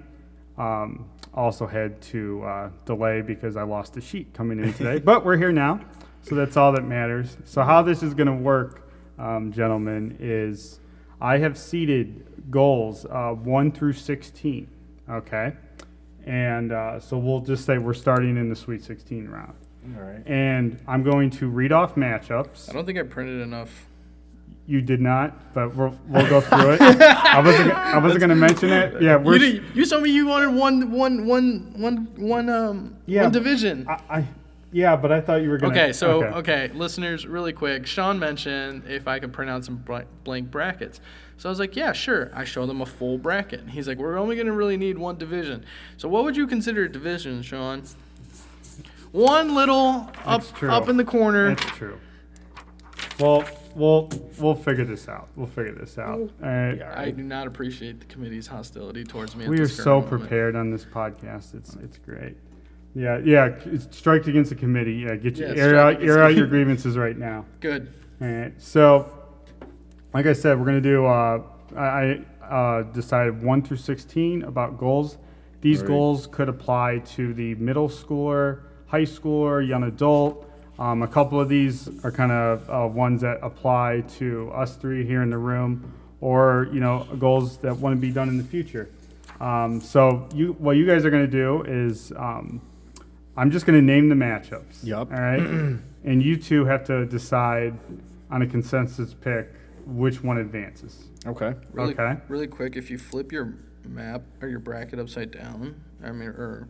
Um, also had to uh, delay because I lost a sheet coming in today, *laughs* but we're here now, so that's all that matters. So how this is going to work, um, gentlemen, is I have seeded goals uh, one through sixteen. Okay, and uh, so we'll just say we're starting in the Sweet 16 round, All right. and I'm going to read off matchups. I don't think I printed enough. You did not, but we'll, we'll go through it. I wasn't. I wasn't going to mention it. *laughs* Yeah, we're. You, did, you told me you wanted one, one, one, one, one, um, Yeah, one division. I, I, yeah, but I thought you were going to. Okay, so okay. listeners, really quick. Sean mentioned if I could print out some blank brackets. So I was like, yeah, sure. I showed him a full bracket. He's like, we're only going to really need one division. So what would you consider a division, Sean? One little up up in the corner. That's true. Well, we'll we'll figure this out. We'll figure this out. Uh, All right. I do not appreciate the committee's hostility towards me. at We are so moment. prepared on this podcast. It's it's great. Yeah, yeah. it's Strike against the committee. Yeah, get you Yeah, air strike out against air the out your grievances right now. Good. All right. So, like I said, we're gonna do. Uh, I I, uh, decided one through sixteen about goals. These Right. goals could apply to the middle schooler, high schooler, young adult. Um, a couple of these are kind of uh, ones that apply to us three here in the room, or you know, goals that want to be done in the future. Um, so you, what you guys are gonna do is, um, I'm just gonna name the matchups. Yep. All right. *clears throat* and you two have to decide on a consensus pick which one advances. Okay. Really, Okay. Really quick, if you flip your map or your bracket upside down, I mean, or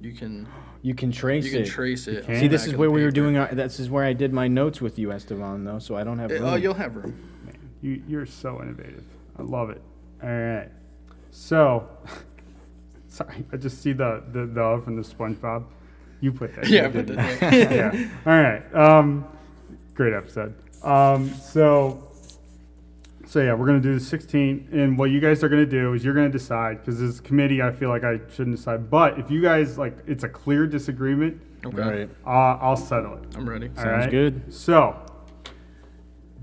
you can You can trace it. you can it. trace it. can? See, this is where the we were doing our. This is where I did my notes with you, Esteban, though. So I don't have. Uh, Room. Oh, you'll have room. You, you're so innovative. I love it. All right. So, *laughs* sorry, I just see the the, the from the SpongeBob. You put that. Yeah, in, but didn't *laughs* yeah. All right. Um, great episode. Um, so, so yeah, we're gonna do the 16, and what you guys are gonna do is you're gonna decide because this committee, I feel like I shouldn't decide. But if you guys like, it's a clear disagreement, okay, All right. uh, I'll settle it. I'm ready. All Sounds right? good. So,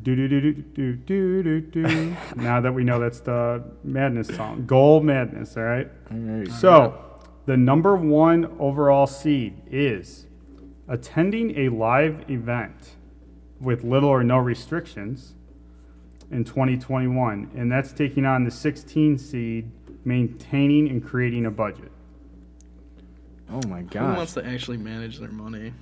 do do do do do do do do. Now that we know that's the madness song, goal madness. All right. All right. So, the number one overall seed is attending a live event with little or no restrictions in 2021, and that's taking on the 16 seed, maintaining and creating a budget. Oh my god. Who gosh. wants to actually manage their money?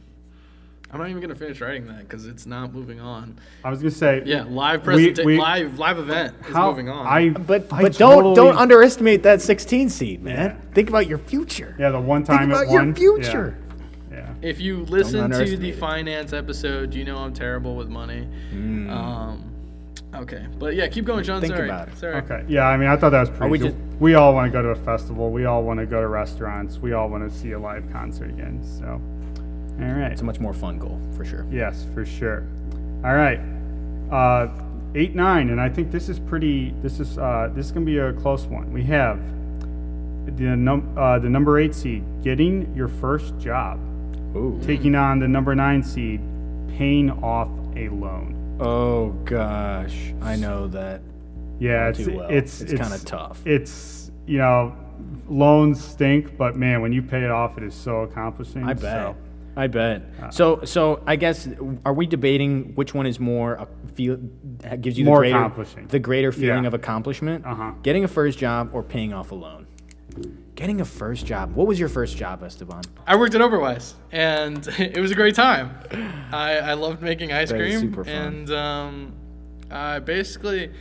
I'm not even gonna finish writing that because it's not moving on. I was gonna say, Yeah, live We- presentation, we- live live event is moving on. I But I but don't don't underestimate that 16 seed, man. Yeah. Think about your future. Yeah, the one time Think time about it your won. future. Yeah. yeah. if you listen to the it. finance episode, you know I'm terrible with money. Mm. Um, okay, but yeah, keep going, John. Think Sorry, about it. sorry. Okay. Yeah, I mean, I thought that was pretty. we cool. just- we all want to go to a festival. We all want to go to restaurants. We all want to see a live concert again. So, all right. It's a much more fun goal for sure. Yes, for sure. All right. Uh, eight nine, and I think this is pretty. This is uh, this is gonna be a close one. We have the num uh, the number eight seed getting your first job, Ooh. taking on the number nine seed, paying off a loan. Oh gosh, I know that. Yeah, it's too well. it's It's kinda tough. It's you know, loans stink, but man, when you pay it off, it is so accomplishing. I bet. So, I bet. Uh, so so I guess are we debating which one is more a feel gives you More the greater accomplishing. the greater feeling Yeah. of accomplishment? Uh-huh. Getting a first job or paying off a loan? Getting a first job. What was your first job, Esteban? I worked at Oberweis, and *laughs* it was a great time. I, I loved making ice That is cream, super fun. and um, I basically,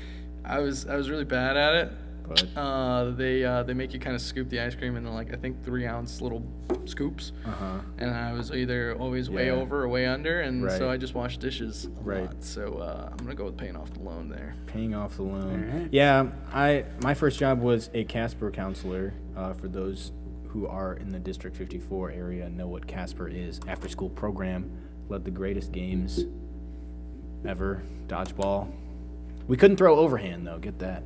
I was I was really bad at it. But Uh, they uh, they make you kind of scoop the ice cream in like I think three ounce little scoops, uh-huh. and I was either always way over or way under, and Right. so I just washed dishes a Right. lot. So uh, I'm gonna go with paying off the loan there. Paying off the loan. Alright. Yeah, I my first job was a Casper counselor. Uh, for those who are in the District 54 area, know what Casper is. After school program, led the greatest games ever. Dodgeball. We couldn't throw overhand though. Get that.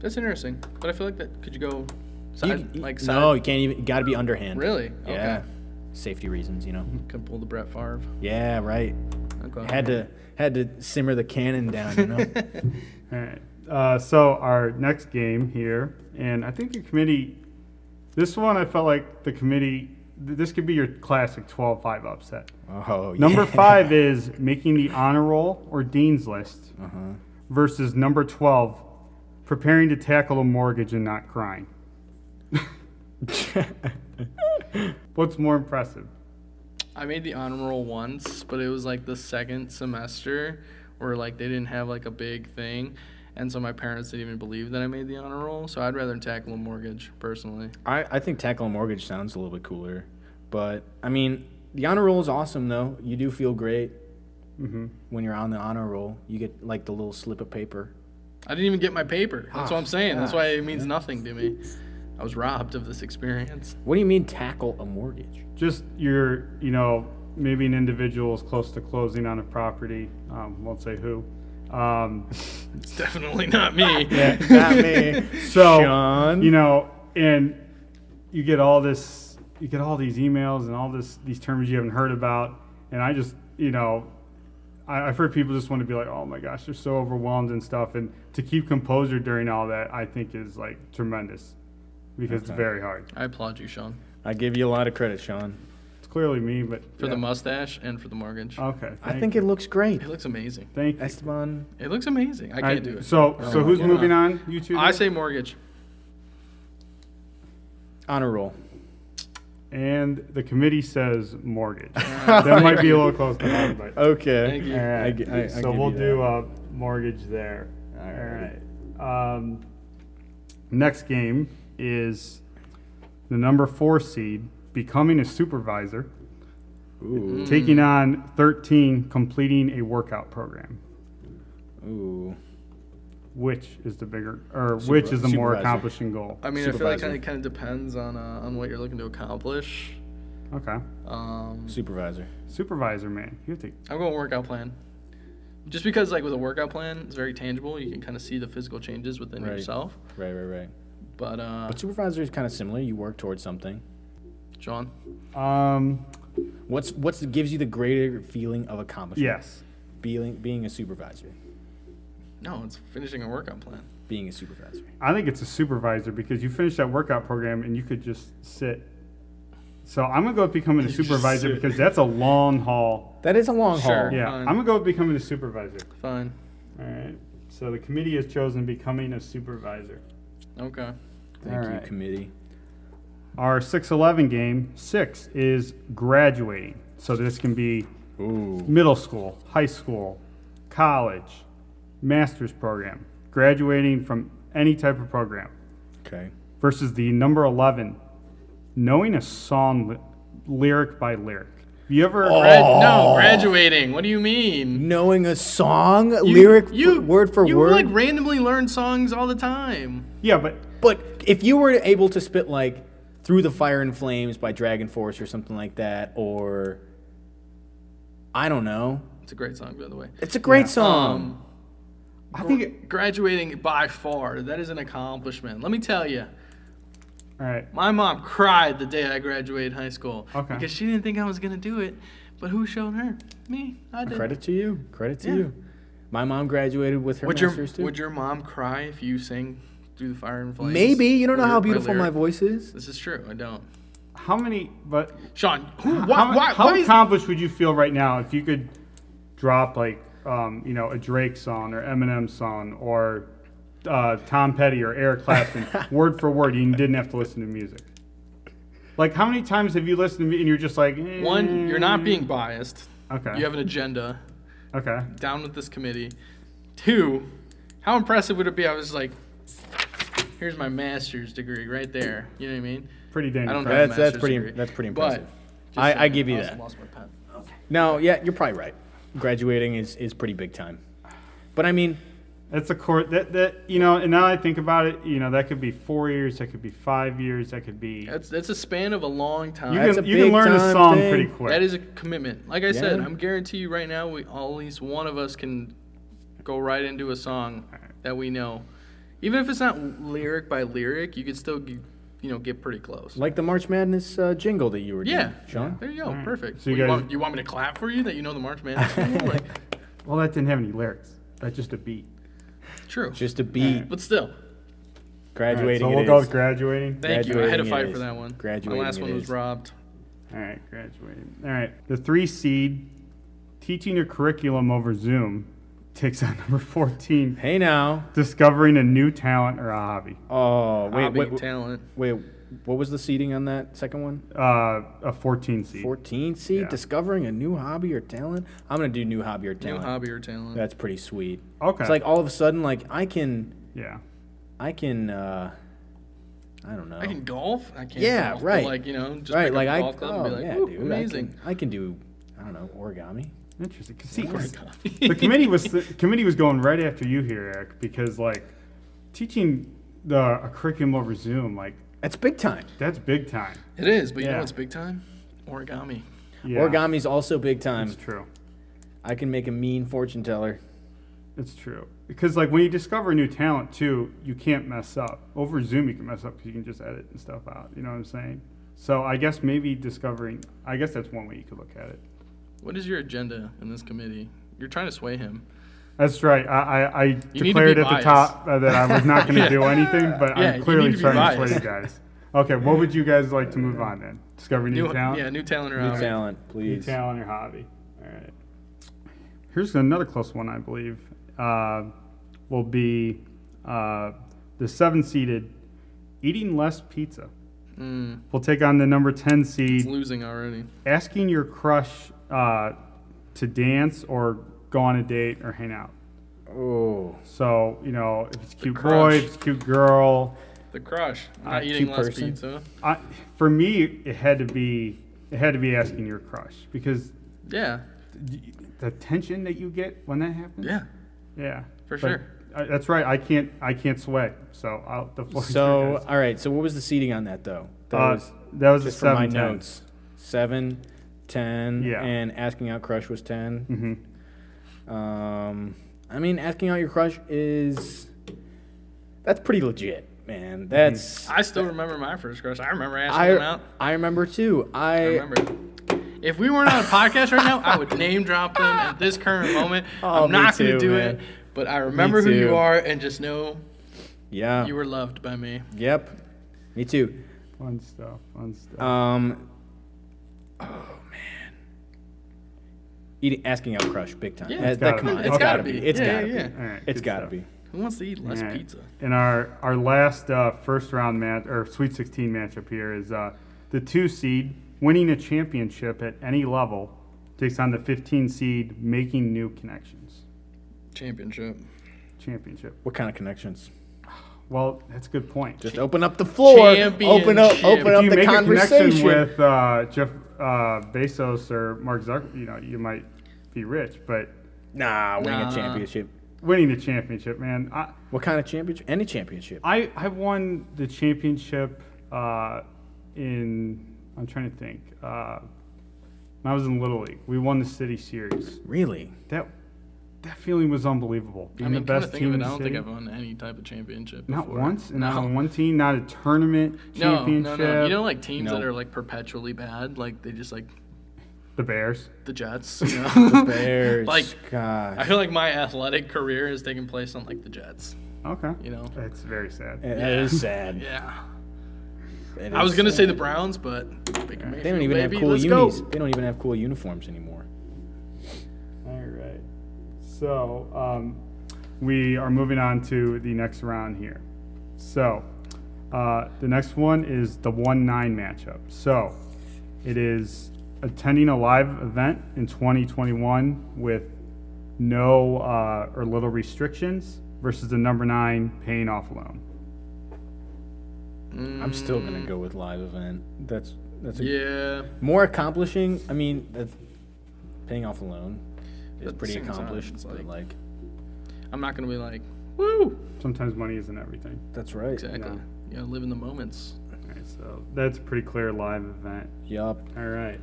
That's interesting, but I feel like that could you go Side, You- like no, side- you can't even. Got to be underhand. Really? Yeah. Okay. Safety reasons, you know. Can pull the Brett Favre. Yeah, right. Okay. Had to had to simmer the cannon down, you know. *laughs* All right. Uh, so our next game here, and I think the committee, this one I felt like the committee, th- this could be your classic 12-5 upset. oh, yeah. Number *laughs* five is making the honor roll or dean's list Uh-huh. versus number 12, preparing to tackle a mortgage and not crying. *laughs* What's more impressive? I made the honor roll once, but it was like the second semester where like they didn't have like a big thing. And so my parents didn't even believe that I made the honor roll. So I'd rather tackle a mortgage personally. I, I think tackle a mortgage sounds a little bit cooler, but I mean the honor roll is awesome though. You do feel great hmm when you're on the honor roll. You get like the little slip of paper. I didn't even get my paper. That's what I'm saying. That's why it means nothing to me. I was robbed of this experience. What do you mean tackle a mortgage? Just your, you know, maybe an individual is close to closing on a property. Um, won't say who. Um, *laughs* It's definitely not me. *laughs* *laughs* Not me. so Sean. you know, and you get all this, you get all these emails and all this these terms you haven't heard about, and I just, you know, I, I've heard people just want to be like, oh my gosh, they're so overwhelmed and stuff, and to keep composure during all that, I think is like tremendous, because it's very hard. I applaud you, Sean, I give you a lot of credit, Sean. It's clearly me, but for yeah. the mustache and for the mortgage. Okay, I think you. it looks great. It looks amazing. Thank you. Esteban, It looks amazing. I can't right, do it. So, oh so Oh, who's yeah. moving on? You two. I say mortgage. honor roll. And the committee says mortgage. *laughs* that might be a little close to mine, but. Okay. Thank you. All right. I gi- I- I so give we'll you do that. a mortgage there. All All right. right. Um, next game is the number four seed becoming a supervisor, Ooh. taking on 13, completing a workout program. Ooh. Which is the bigger, or which is the more Supervisor. accomplishing goal? I mean, I feel like Supervisor. it kind of depends on uh, on what you're looking to accomplish. Okay. Um, Supervisor. Supervisor, man. You have to. I'm going workout plan. Just because, like, with a workout plan, it's very tangible. You can kind of see the physical changes within Right. yourself. Right, right, right. But, uh, But supervisor is kind of similar. You work towards something. John, Um, What's what's gives you the greater feeling of accomplishment? yes. Being being a supervisor. No, it's finishing a workout plan. Being a supervisor. I think it's a supervisor because you finish that workout program and you could just sit. So I'm gonna go with becoming a *laughs* supervisor because that's a long haul. That is a long Sure. haul. Yeah, Fine. I'm gonna go with becoming a supervisor. Fine. All right. So the committee has chosen becoming a supervisor. Okay. Thank All you, right. committee. Our 6-11 game six is graduating. So this can be Ooh. middle school, high school, college, master's program, graduating from any type of program. Okay. versus the number 11 knowing a song li- lyric by lyric Have you ever Oh. Grad- no, graduating. What do you mean? Knowing a song, You- lyric, you, for, word for you word. like randomly learn songs all the time. yeah but But if you were able to spit like "Through the Fire and Flames" by DragonForce or something like that, or I don't know, It's a great song, by the way. it's a great Yeah. song. Um, i think graduating by far, that is an accomplishment. Let me tell you, all right my mom cried the day I graduated high school Okay. because she didn't think I was gonna do it. But who showed her? Me. I did. Credit to you. Credit to Yeah. you. My mom graduated with her Would your master's too. Would your mom cry if you sang "Through the Fire and Flames"? Maybe you don't know how beautiful my lyric? voice is. This is true. I don't. how many but Sean, who, how, why, why, how why is- accomplished would you feel right now if you could drop like um, you know a drake song or eminem song or uh, tom petty or eric clapton *laughs* word for word you didn't have to listen to music like how many times have you listened to me and you're just like one, you're not eh. being biased. okay You have an agenda. okay Down with this committee. Two, how impressive would it be? I was like, here's my master's degree right there. You know what I mean? pretty damn I don't impressive. have That's a that's pretty degree. that's pretty impressive. just I, I give you also that. Lost my pen. Okay. No, yeah, you're probably right. Graduating is, is pretty big time. But I mean, That's a court that that you know, and now I think about it, you know, that could be four years, that could be five years, that could be. That's that's a span of a long time. you That's can a you can big learn a song thing. pretty quick. That is a commitment. Like I said, I'm guarantee you right now, we at least one of us can go right into a song that we know. Even if it's not lyric by lyric, you could still g- you know, get pretty close. Like the March Madness uh, jingle that you were yeah, doing, Sean. There you go. Alright. Perfect. So you What, you, guys- want, you want me to clap for you that you know the March Madness? jingle? *laughs* like, Well, that didn't have any lyrics. That's just a beat. true. Just a beat. but still, All right, Graduating. so we'll it go is. with graduating. thank you. I had to Graduating fight for that one. Graduating My last it one was is. robbed. All right, graduating. All right, the three seed teaching your curriculum over Zoom takes on *laughs* number 14, Hey now. discovering a new talent or a hobby. Oh wait, Hobby, wait, wait, talent. wait. What was the seating on that second one? Uh, a 14 seed. 14 seed. Yeah. Discovering a new hobby or talent. I'm gonna do new hobby or talent. New talent. hobby or talent. That's pretty sweet. Okay. It's like all of a sudden, like I can, yeah. I can, uh, I don't know. I can golf. I can't. Yeah, golf, right. But like you know, just right, pick like up I, a golf club and oh be like, yeah, "Ooh, dude, amazing. I can, I can do, I don't know, origami. Interesting. 'Cause see, 'cause Origami. the committee was the committee was going right after you here, Eric, because like teaching the a curriculum over Zoom, like That's big time. that's big time. It is, but you Yeah. know what's big time? Origami. Yeah, Origami's also big time. It's true. I can make a mean fortune teller. It's true. Because like when you discover a new talent too, you can't mess up. Over Zoom, you can mess up because you can just edit and stuff out. You know what I'm saying? So I guess maybe discovering. I guess that's one way you could look at it. What is your agenda in this committee? You're trying to sway him. That's right. I I, I declared be at the top uh, that I was not going *laughs* to do anything, but Yeah, I'm clearly to be trying to sway you guys. Okay, what would you guys like to move on then? Discover new, New, talent. yeah, new talent or New hobby. talent, please. New talent or hobby. All right. Here's another close one, I believe. Uh, will be uh, the seven-seeded eating less pizza. Mm, We'll take on the number ten it's seed, losing already. asking your crush uh, to dance or go on a date or hang out. Oh, So you know, if it's a cute boy, crush. if it's a cute girl. The crush. Uh, Not eating cute less person. pizza. I, for me, it had to be it had to be asking your crush because Yeah. the tension that you get when that happens. Yeah. Yeah, For But, sure. uh, that's right. I can't. I can't sway. So I'll, the floor is so all right. So what was the seating on that though? That Uh, was that was a just for my seven ten. notes. Seven, ten, Yeah. and asking out crush was ten. Mm-hmm. Um, I mean, asking out your crush is that's pretty legit, man. That's I still remember my first crush. I remember asking I him out. I remember too. I, I remember. If we weren't on a podcast right now, I would name drop them at this current moment. *laughs* Oh, I'm not going to do man. it, but I remember who you are and just know yeah. you were loved by me. Yep. Me too. Fun stuff. Fun stuff. Um. Eating, asking out crush, big time. Yeah, That- it's that- gotta come be. on, It's it's gotta gotta be. be. It's Yeah, gotta yeah, be. yeah. All right, It's good gotta stuff. be. Who wants to eat less All right. pizza? And our our last uh, first round match or Sweet 16 matchup here is uh, the two seed winning a championship at any level takes on the 15 seed making new connections Championship. championship. What kind of connections? Well, that's a good point. Just open up the floor. Open up. Championship. Open if up you the make a connection with uh, Jeff uh, Bezos or Mark Zuckerberg, you know, you might be rich, but nah, winning Nah. a championship. winning the championship, man. I, What kind of championship? Any championship. I I won the championship uh, in I'm trying to think. Uh, when I was in the Little League, we won the city series. Really? That that feeling was unbelievable. Being I mean, the best of team of in the I don't think. I've won any type of championship. Not before. once, and not on one team, not a tournament championship. no, no. no. You know, like teams that are like perpetually bad, like they just like the Bears. the Jets. You *laughs* know? the Bears. like I feel like my athletic career has taken place on like the Jets. Okay, You know. It's very sad. That Yeah. is sad. *laughs* Yeah. That I was is gonna say the. Browns, but Baker They don't Mayfield, even have cool let's unis. go. They don't even have cool uniforms anymore. All right. So um, we are moving on to the next round here. So uh, the next one is the 1 9 matchup. So it is attending a live event in 2021 with no uh, or little restrictions versus the number 9 paying off loan. I'm still gonna go with live event. That's that's a, Yeah. more accomplishing. I mean, that's paying off a loan is At pretty same time, accomplished. it's but like- like, I'm not gonna be like, woo. Sometimes money isn't everything. that's right. Exactly. Yeah. You gotta live in the moments. All right, so that's a pretty clear live event. Yup. All right.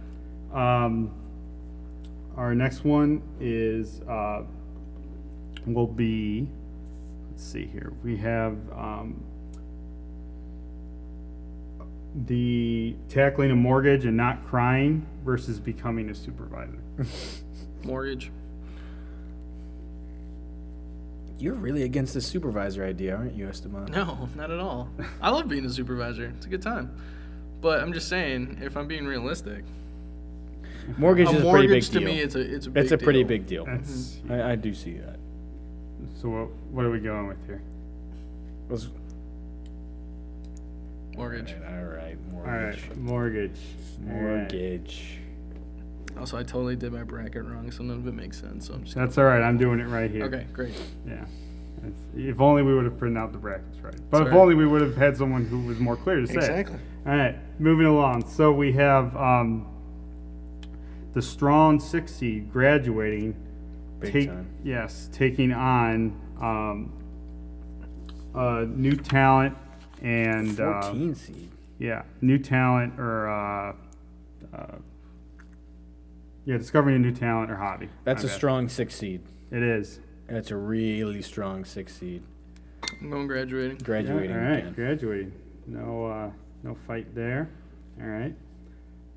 Um, our next one is uh, will be. Let's see here. We have um, the tackling a mortgage and not crying versus becoming a supervisor. *laughs* Mortgage. You're really against the supervisor idea, aren't you, Esteban? No, not at all. I love being a supervisor. It's a good time. But I'm just saying, if I'm being realistic, Mortgage a is a pretty mortgage big to deal. me, it's a it's a big it's a pretty deal. big deal. That's mm-hmm. I, I do see that. so. What, what are we going with here? Was- mortgage. All right, All mortgage. right, mortgage. All right. Mortgage. Also, I totally did my bracket wrong, so none of it makes sense. So I'm just That's all right. I'm doing it right here. okay. Great. Yeah. That's, if only we would have printed out the brackets right. But if Sorry. only we would have had someone who was more clear to say. it. Exactly. All right, moving along. So we have um, the strong six seed graduating. Big take- time. Yes, taking on um, uh, new talent and uh, 14 seed. yeah, new talent or uh, uh, yeah, discovering a new talent or hobby. That's My a bad. strong six seed. It is. That's a really strong six seed. I'm going graduating. Graduating Yeah, all right, again. graduating. No, uh, no fight there. All right.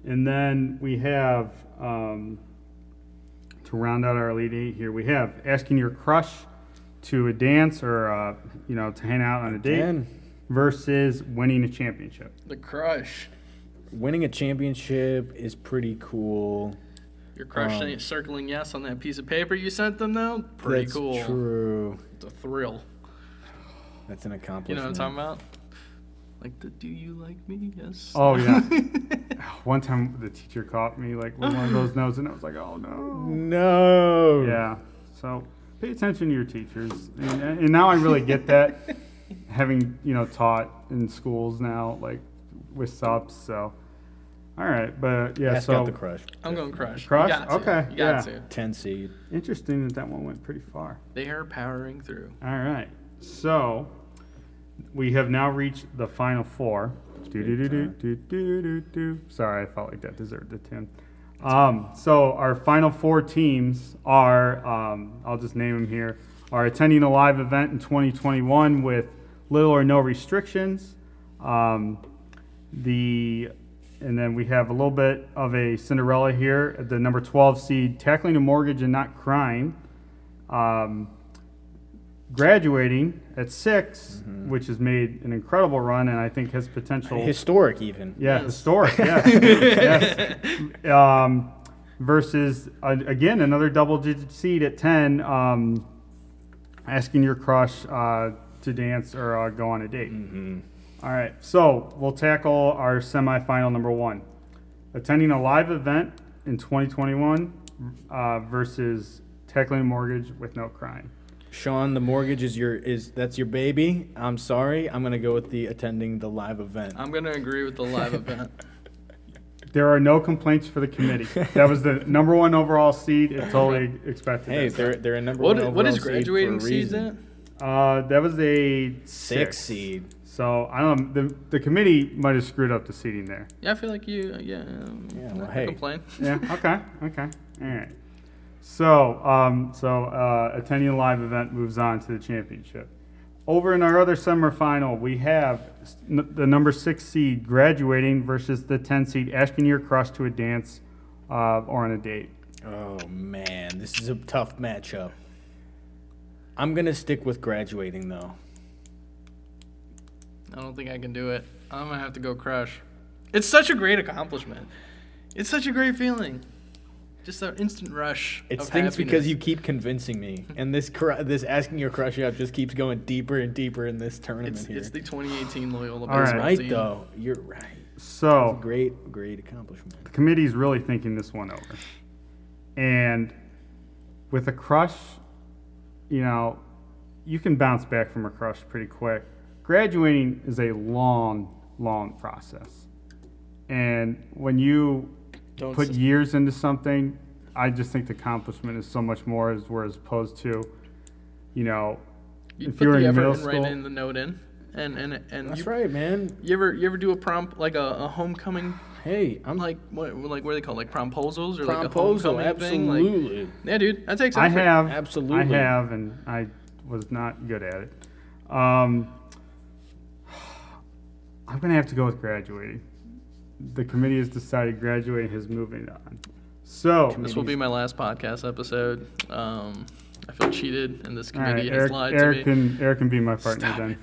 And then we have um, to round out our elite eight here. We have asking your crush to a dance or uh, you know to hang out on a date Again, versus winning a championship. The crush. winning a championship is pretty cool. Your crush Um, circling yes on that piece of paper you sent them though. Pretty That's cool. True. It's a thrill. That's an accomplishment. You know what I'm talking about? Like the do you like me? Yes. Oh yeah. *laughs* One time the teacher caught me like with one of those notes, and I was like, oh no. No. Yeah. So pay attention to your teachers, and, and now I really get that, *laughs* having you know taught in schools now, like with subs. So, all right, but yeah. Ask so out the crush. I'm going crush. Crush? You got to. Okay, You got yeah. to. 10 seed. interesting that that one went pretty far. They are powering through. All right. So we have now reached the final four. Do, do, do, do, do, do, do, do. Sorry, I felt like that deserved a 10. Um, so our final four teams are, um, I'll just name them here, are attending a live event in 2021 with little or no restrictions. Um, the and then we have a little bit of a Cinderella here at the number 12 seed, tackling a mortgage and not crying. Um, graduating at 6 which has made an incredible run and I think has potential. Historic, even. yeah, Yes. historic. *laughs* Yes. yes. *laughs* Um, versus uh, again another double-digit seed at 10, um, asking your crush uh, to dance or uh, go on a date. hmm All right, so we'll tackle our semifinal number one. Attending a live event in 2021 uh, versus tackling a mortgage with no crime. Sean, the mortgage is your is that's your baby. I'm sorry. I'm gonna go with the attending the live event. I'm gonna agree with the live *laughs* event. There are no complaints for the committee. That was the number one overall seed. It totally *laughs* expected. hey, that. they're they're a number What one i- what is overall seed for a graduating seeds reason. at? Uh, that was a Six six. seed. So I don't know. The, the committee might have screwed up the seating there. Yeah, I feel like you. Yeah. Um, Yeah, I'm well, not hey. complain. *laughs* Yeah. *laughs* Okay. Okay. All right. So, um, so uh, attending a live event moves on to the championship. Over in our other semifinal, we have s- n- the number six seed graduating versus the ten seed asking your crush to a dance uh, or on a date. Oh man, this is a tough matchup. I'm gonna stick with graduating though. I don't think I can do it. I'm gonna have to go crush. It's such a great accomplishment. It's such a great feeling. Just an instant rush. It of stinks because you keep convincing me, and this cr- this asking your crush out just keeps going deeper and deeper in this tournament It's, here. it's the 2018 Loyola All right. baseball right team. though. You're right. So Great, great accomplishment. the committee's really thinking this one over. And with a crush, you know, you can bounce back from a crush pretty quick. Graduating is a long, long process. And when you Don't put sus- years into something, I just think the accomplishment is so much more as whereas opposed to, you know, you if put you're the in effort middle and write school- in the note in, and and and That's you, right, man. You ever you ever do a prom like a, a homecoming Hey, I'm like what like what are they called like promposals or like a promposal. homecoming thing? Like, Absolutely. yeah, dude, that takes I have absolutely. I have, and I was not good at it. Um, I'm gonna have to go with graduating. The committee has decided graduating is moving on. So, This will be my last podcast episode. Um, I feel cheated, and this all right, committee has Eric, lied Eric to me. can Eric can be my partner Stop then.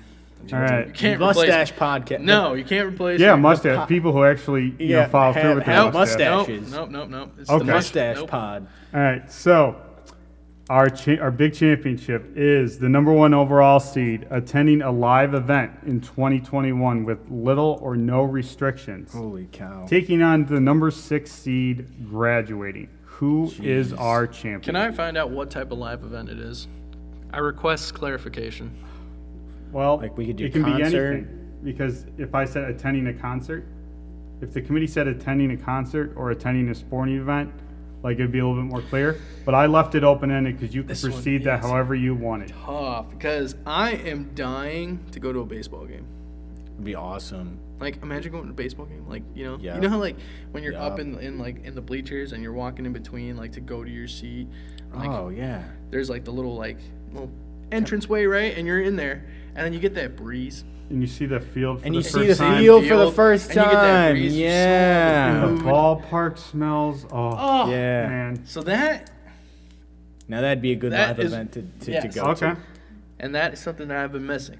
All right. You can't replace Mustache podcast. No, you can't replace. Yeah, me. mustache. po- People who actually you Yeah, know, follow have- through with their have mustache. mustache. Nope, Mustaches. nope, nope, nope. It's Okay. the mustache nope. pod. All right, so our cha- our big championship is the number one overall seed attending a live event in 2021 with little or no restrictions, Holy cow. taking on the number six seed graduating. Who is Jeez. our champion? Can I find out what type of live event it is? I request clarification. Well, Like, we could do it can be concert? anything because if I said attending a concert, if the committee said attending a concert or attending a sporting event, like it'd be a little bit more clear. But I left it open ended because you could This one proceed that is- however you wanted. Tough, because I am dying to go to a baseball game. It'd be awesome. Like, imagine going to a baseball game. Like, you know, Yeah. you know how like when you're up Yeah. in in like in the bleachers and you're walking in between, like to go to your seat. Like, oh yeah. there's like the little like little entranceway, right? And you're in there, and then you get that breeze. And you see the field for And the you first see the time. field for the Field, first and you get that time. breeze, smell the Yeah. And the ballpark smells. Oh, Oh, Yeah. man. So that Now that'd be a good That live is- event to, to, to yes. go Okay. to. and that is something that I've been missing.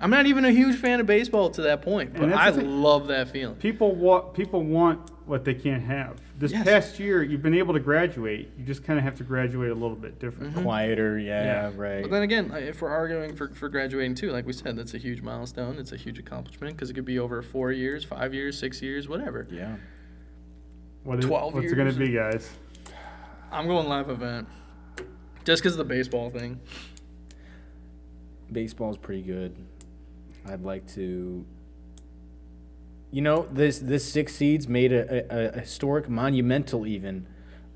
I'm not even a huge fan of baseball to that point, but And that's I the thing. love that feeling. People want people want what they can't have. This Yes. past year, you've been able to graduate. You just kind of have to graduate a little bit different. Mm-hmm. Quieter, yeah, Yeah. right. But then again, like, if we're arguing for, for graduating too, like we said, that's a huge milestone. It's a huge accomplishment because it could be over four years, five years, six years, whatever. yeah. What is, 12 what's it going to be, guys? I'm going live event just because of the baseball thing. Baseball's pretty good. I'd like to. You know, this this six seeds made a, a, a historic, monumental even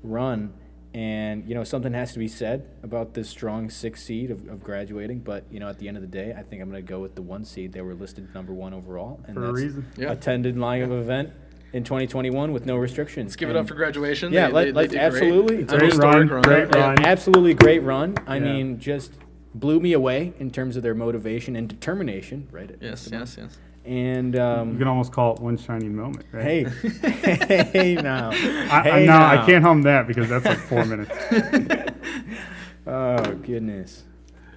run, and you know something has to be said about this strong six seed of, of graduating. But you know, at the end of the day, I think I'm going to go with the one seed. They were listed number one overall, and For a that's reason. Yeah. attended live event in 2021 with no restrictions. Let's give it up for graduation. Yeah, They- let- they- they let's did great. absolutely- It's Great historic run, great Yeah, run. absolutely great run. I Yeah. mean, just blew me away in terms of their motivation and determination, right? Yes, yes, yes. And You um, can almost call it one shining moment, right? hey, *laughs* hey now, I, hey I, no, I can't hum that because that's like four minutes. *laughs* Oh goodness,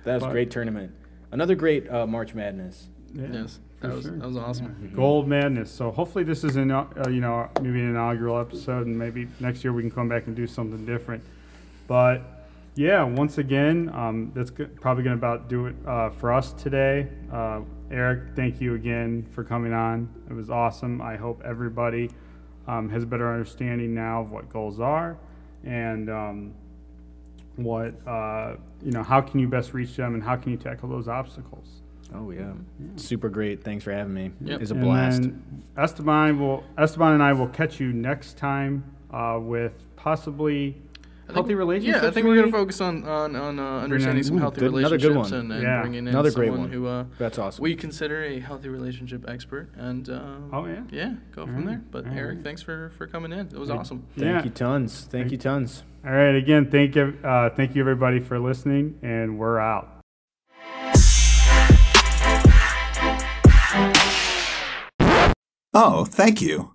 that was a great tournament. Another great uh, March Madness. Yeah, Yes, that was sure. that was awesome. Gold madness. So hopefully this is an, uh, you know maybe an inaugural episode, and maybe next year we can come back and do something different. But yeah, once again, um, that's go- probably going to about do it uh, for us today. Uh, Eric, thank you again for coming on. It was awesome. I hope everybody um, has a better understanding now of what goals are and um, what uh, you know. How can you best reach them, and how can you tackle those obstacles? Oh yeah, super great. Thanks for having me. Yep. It's a blast. then Esteban will Esteban and I will catch you next time uh, with possibly I think- healthy relationships. Yeah, I think we're gonna focus on on, on uh, understanding some ooh, healthy good- another good relationships one. and, and Yeah. bringing in Another great someone one. who uh, That's awesome. we consider a healthy relationship expert. And um, Oh yeah. yeah, go from Alright, there. But Eric, alright. thanks for for coming in. It was Thank- awesome. Thank yeah. you tons. Thank you tons. All right. Again, thank you. Uh, thank you everybody for listening, and we're out. Oh, thank you.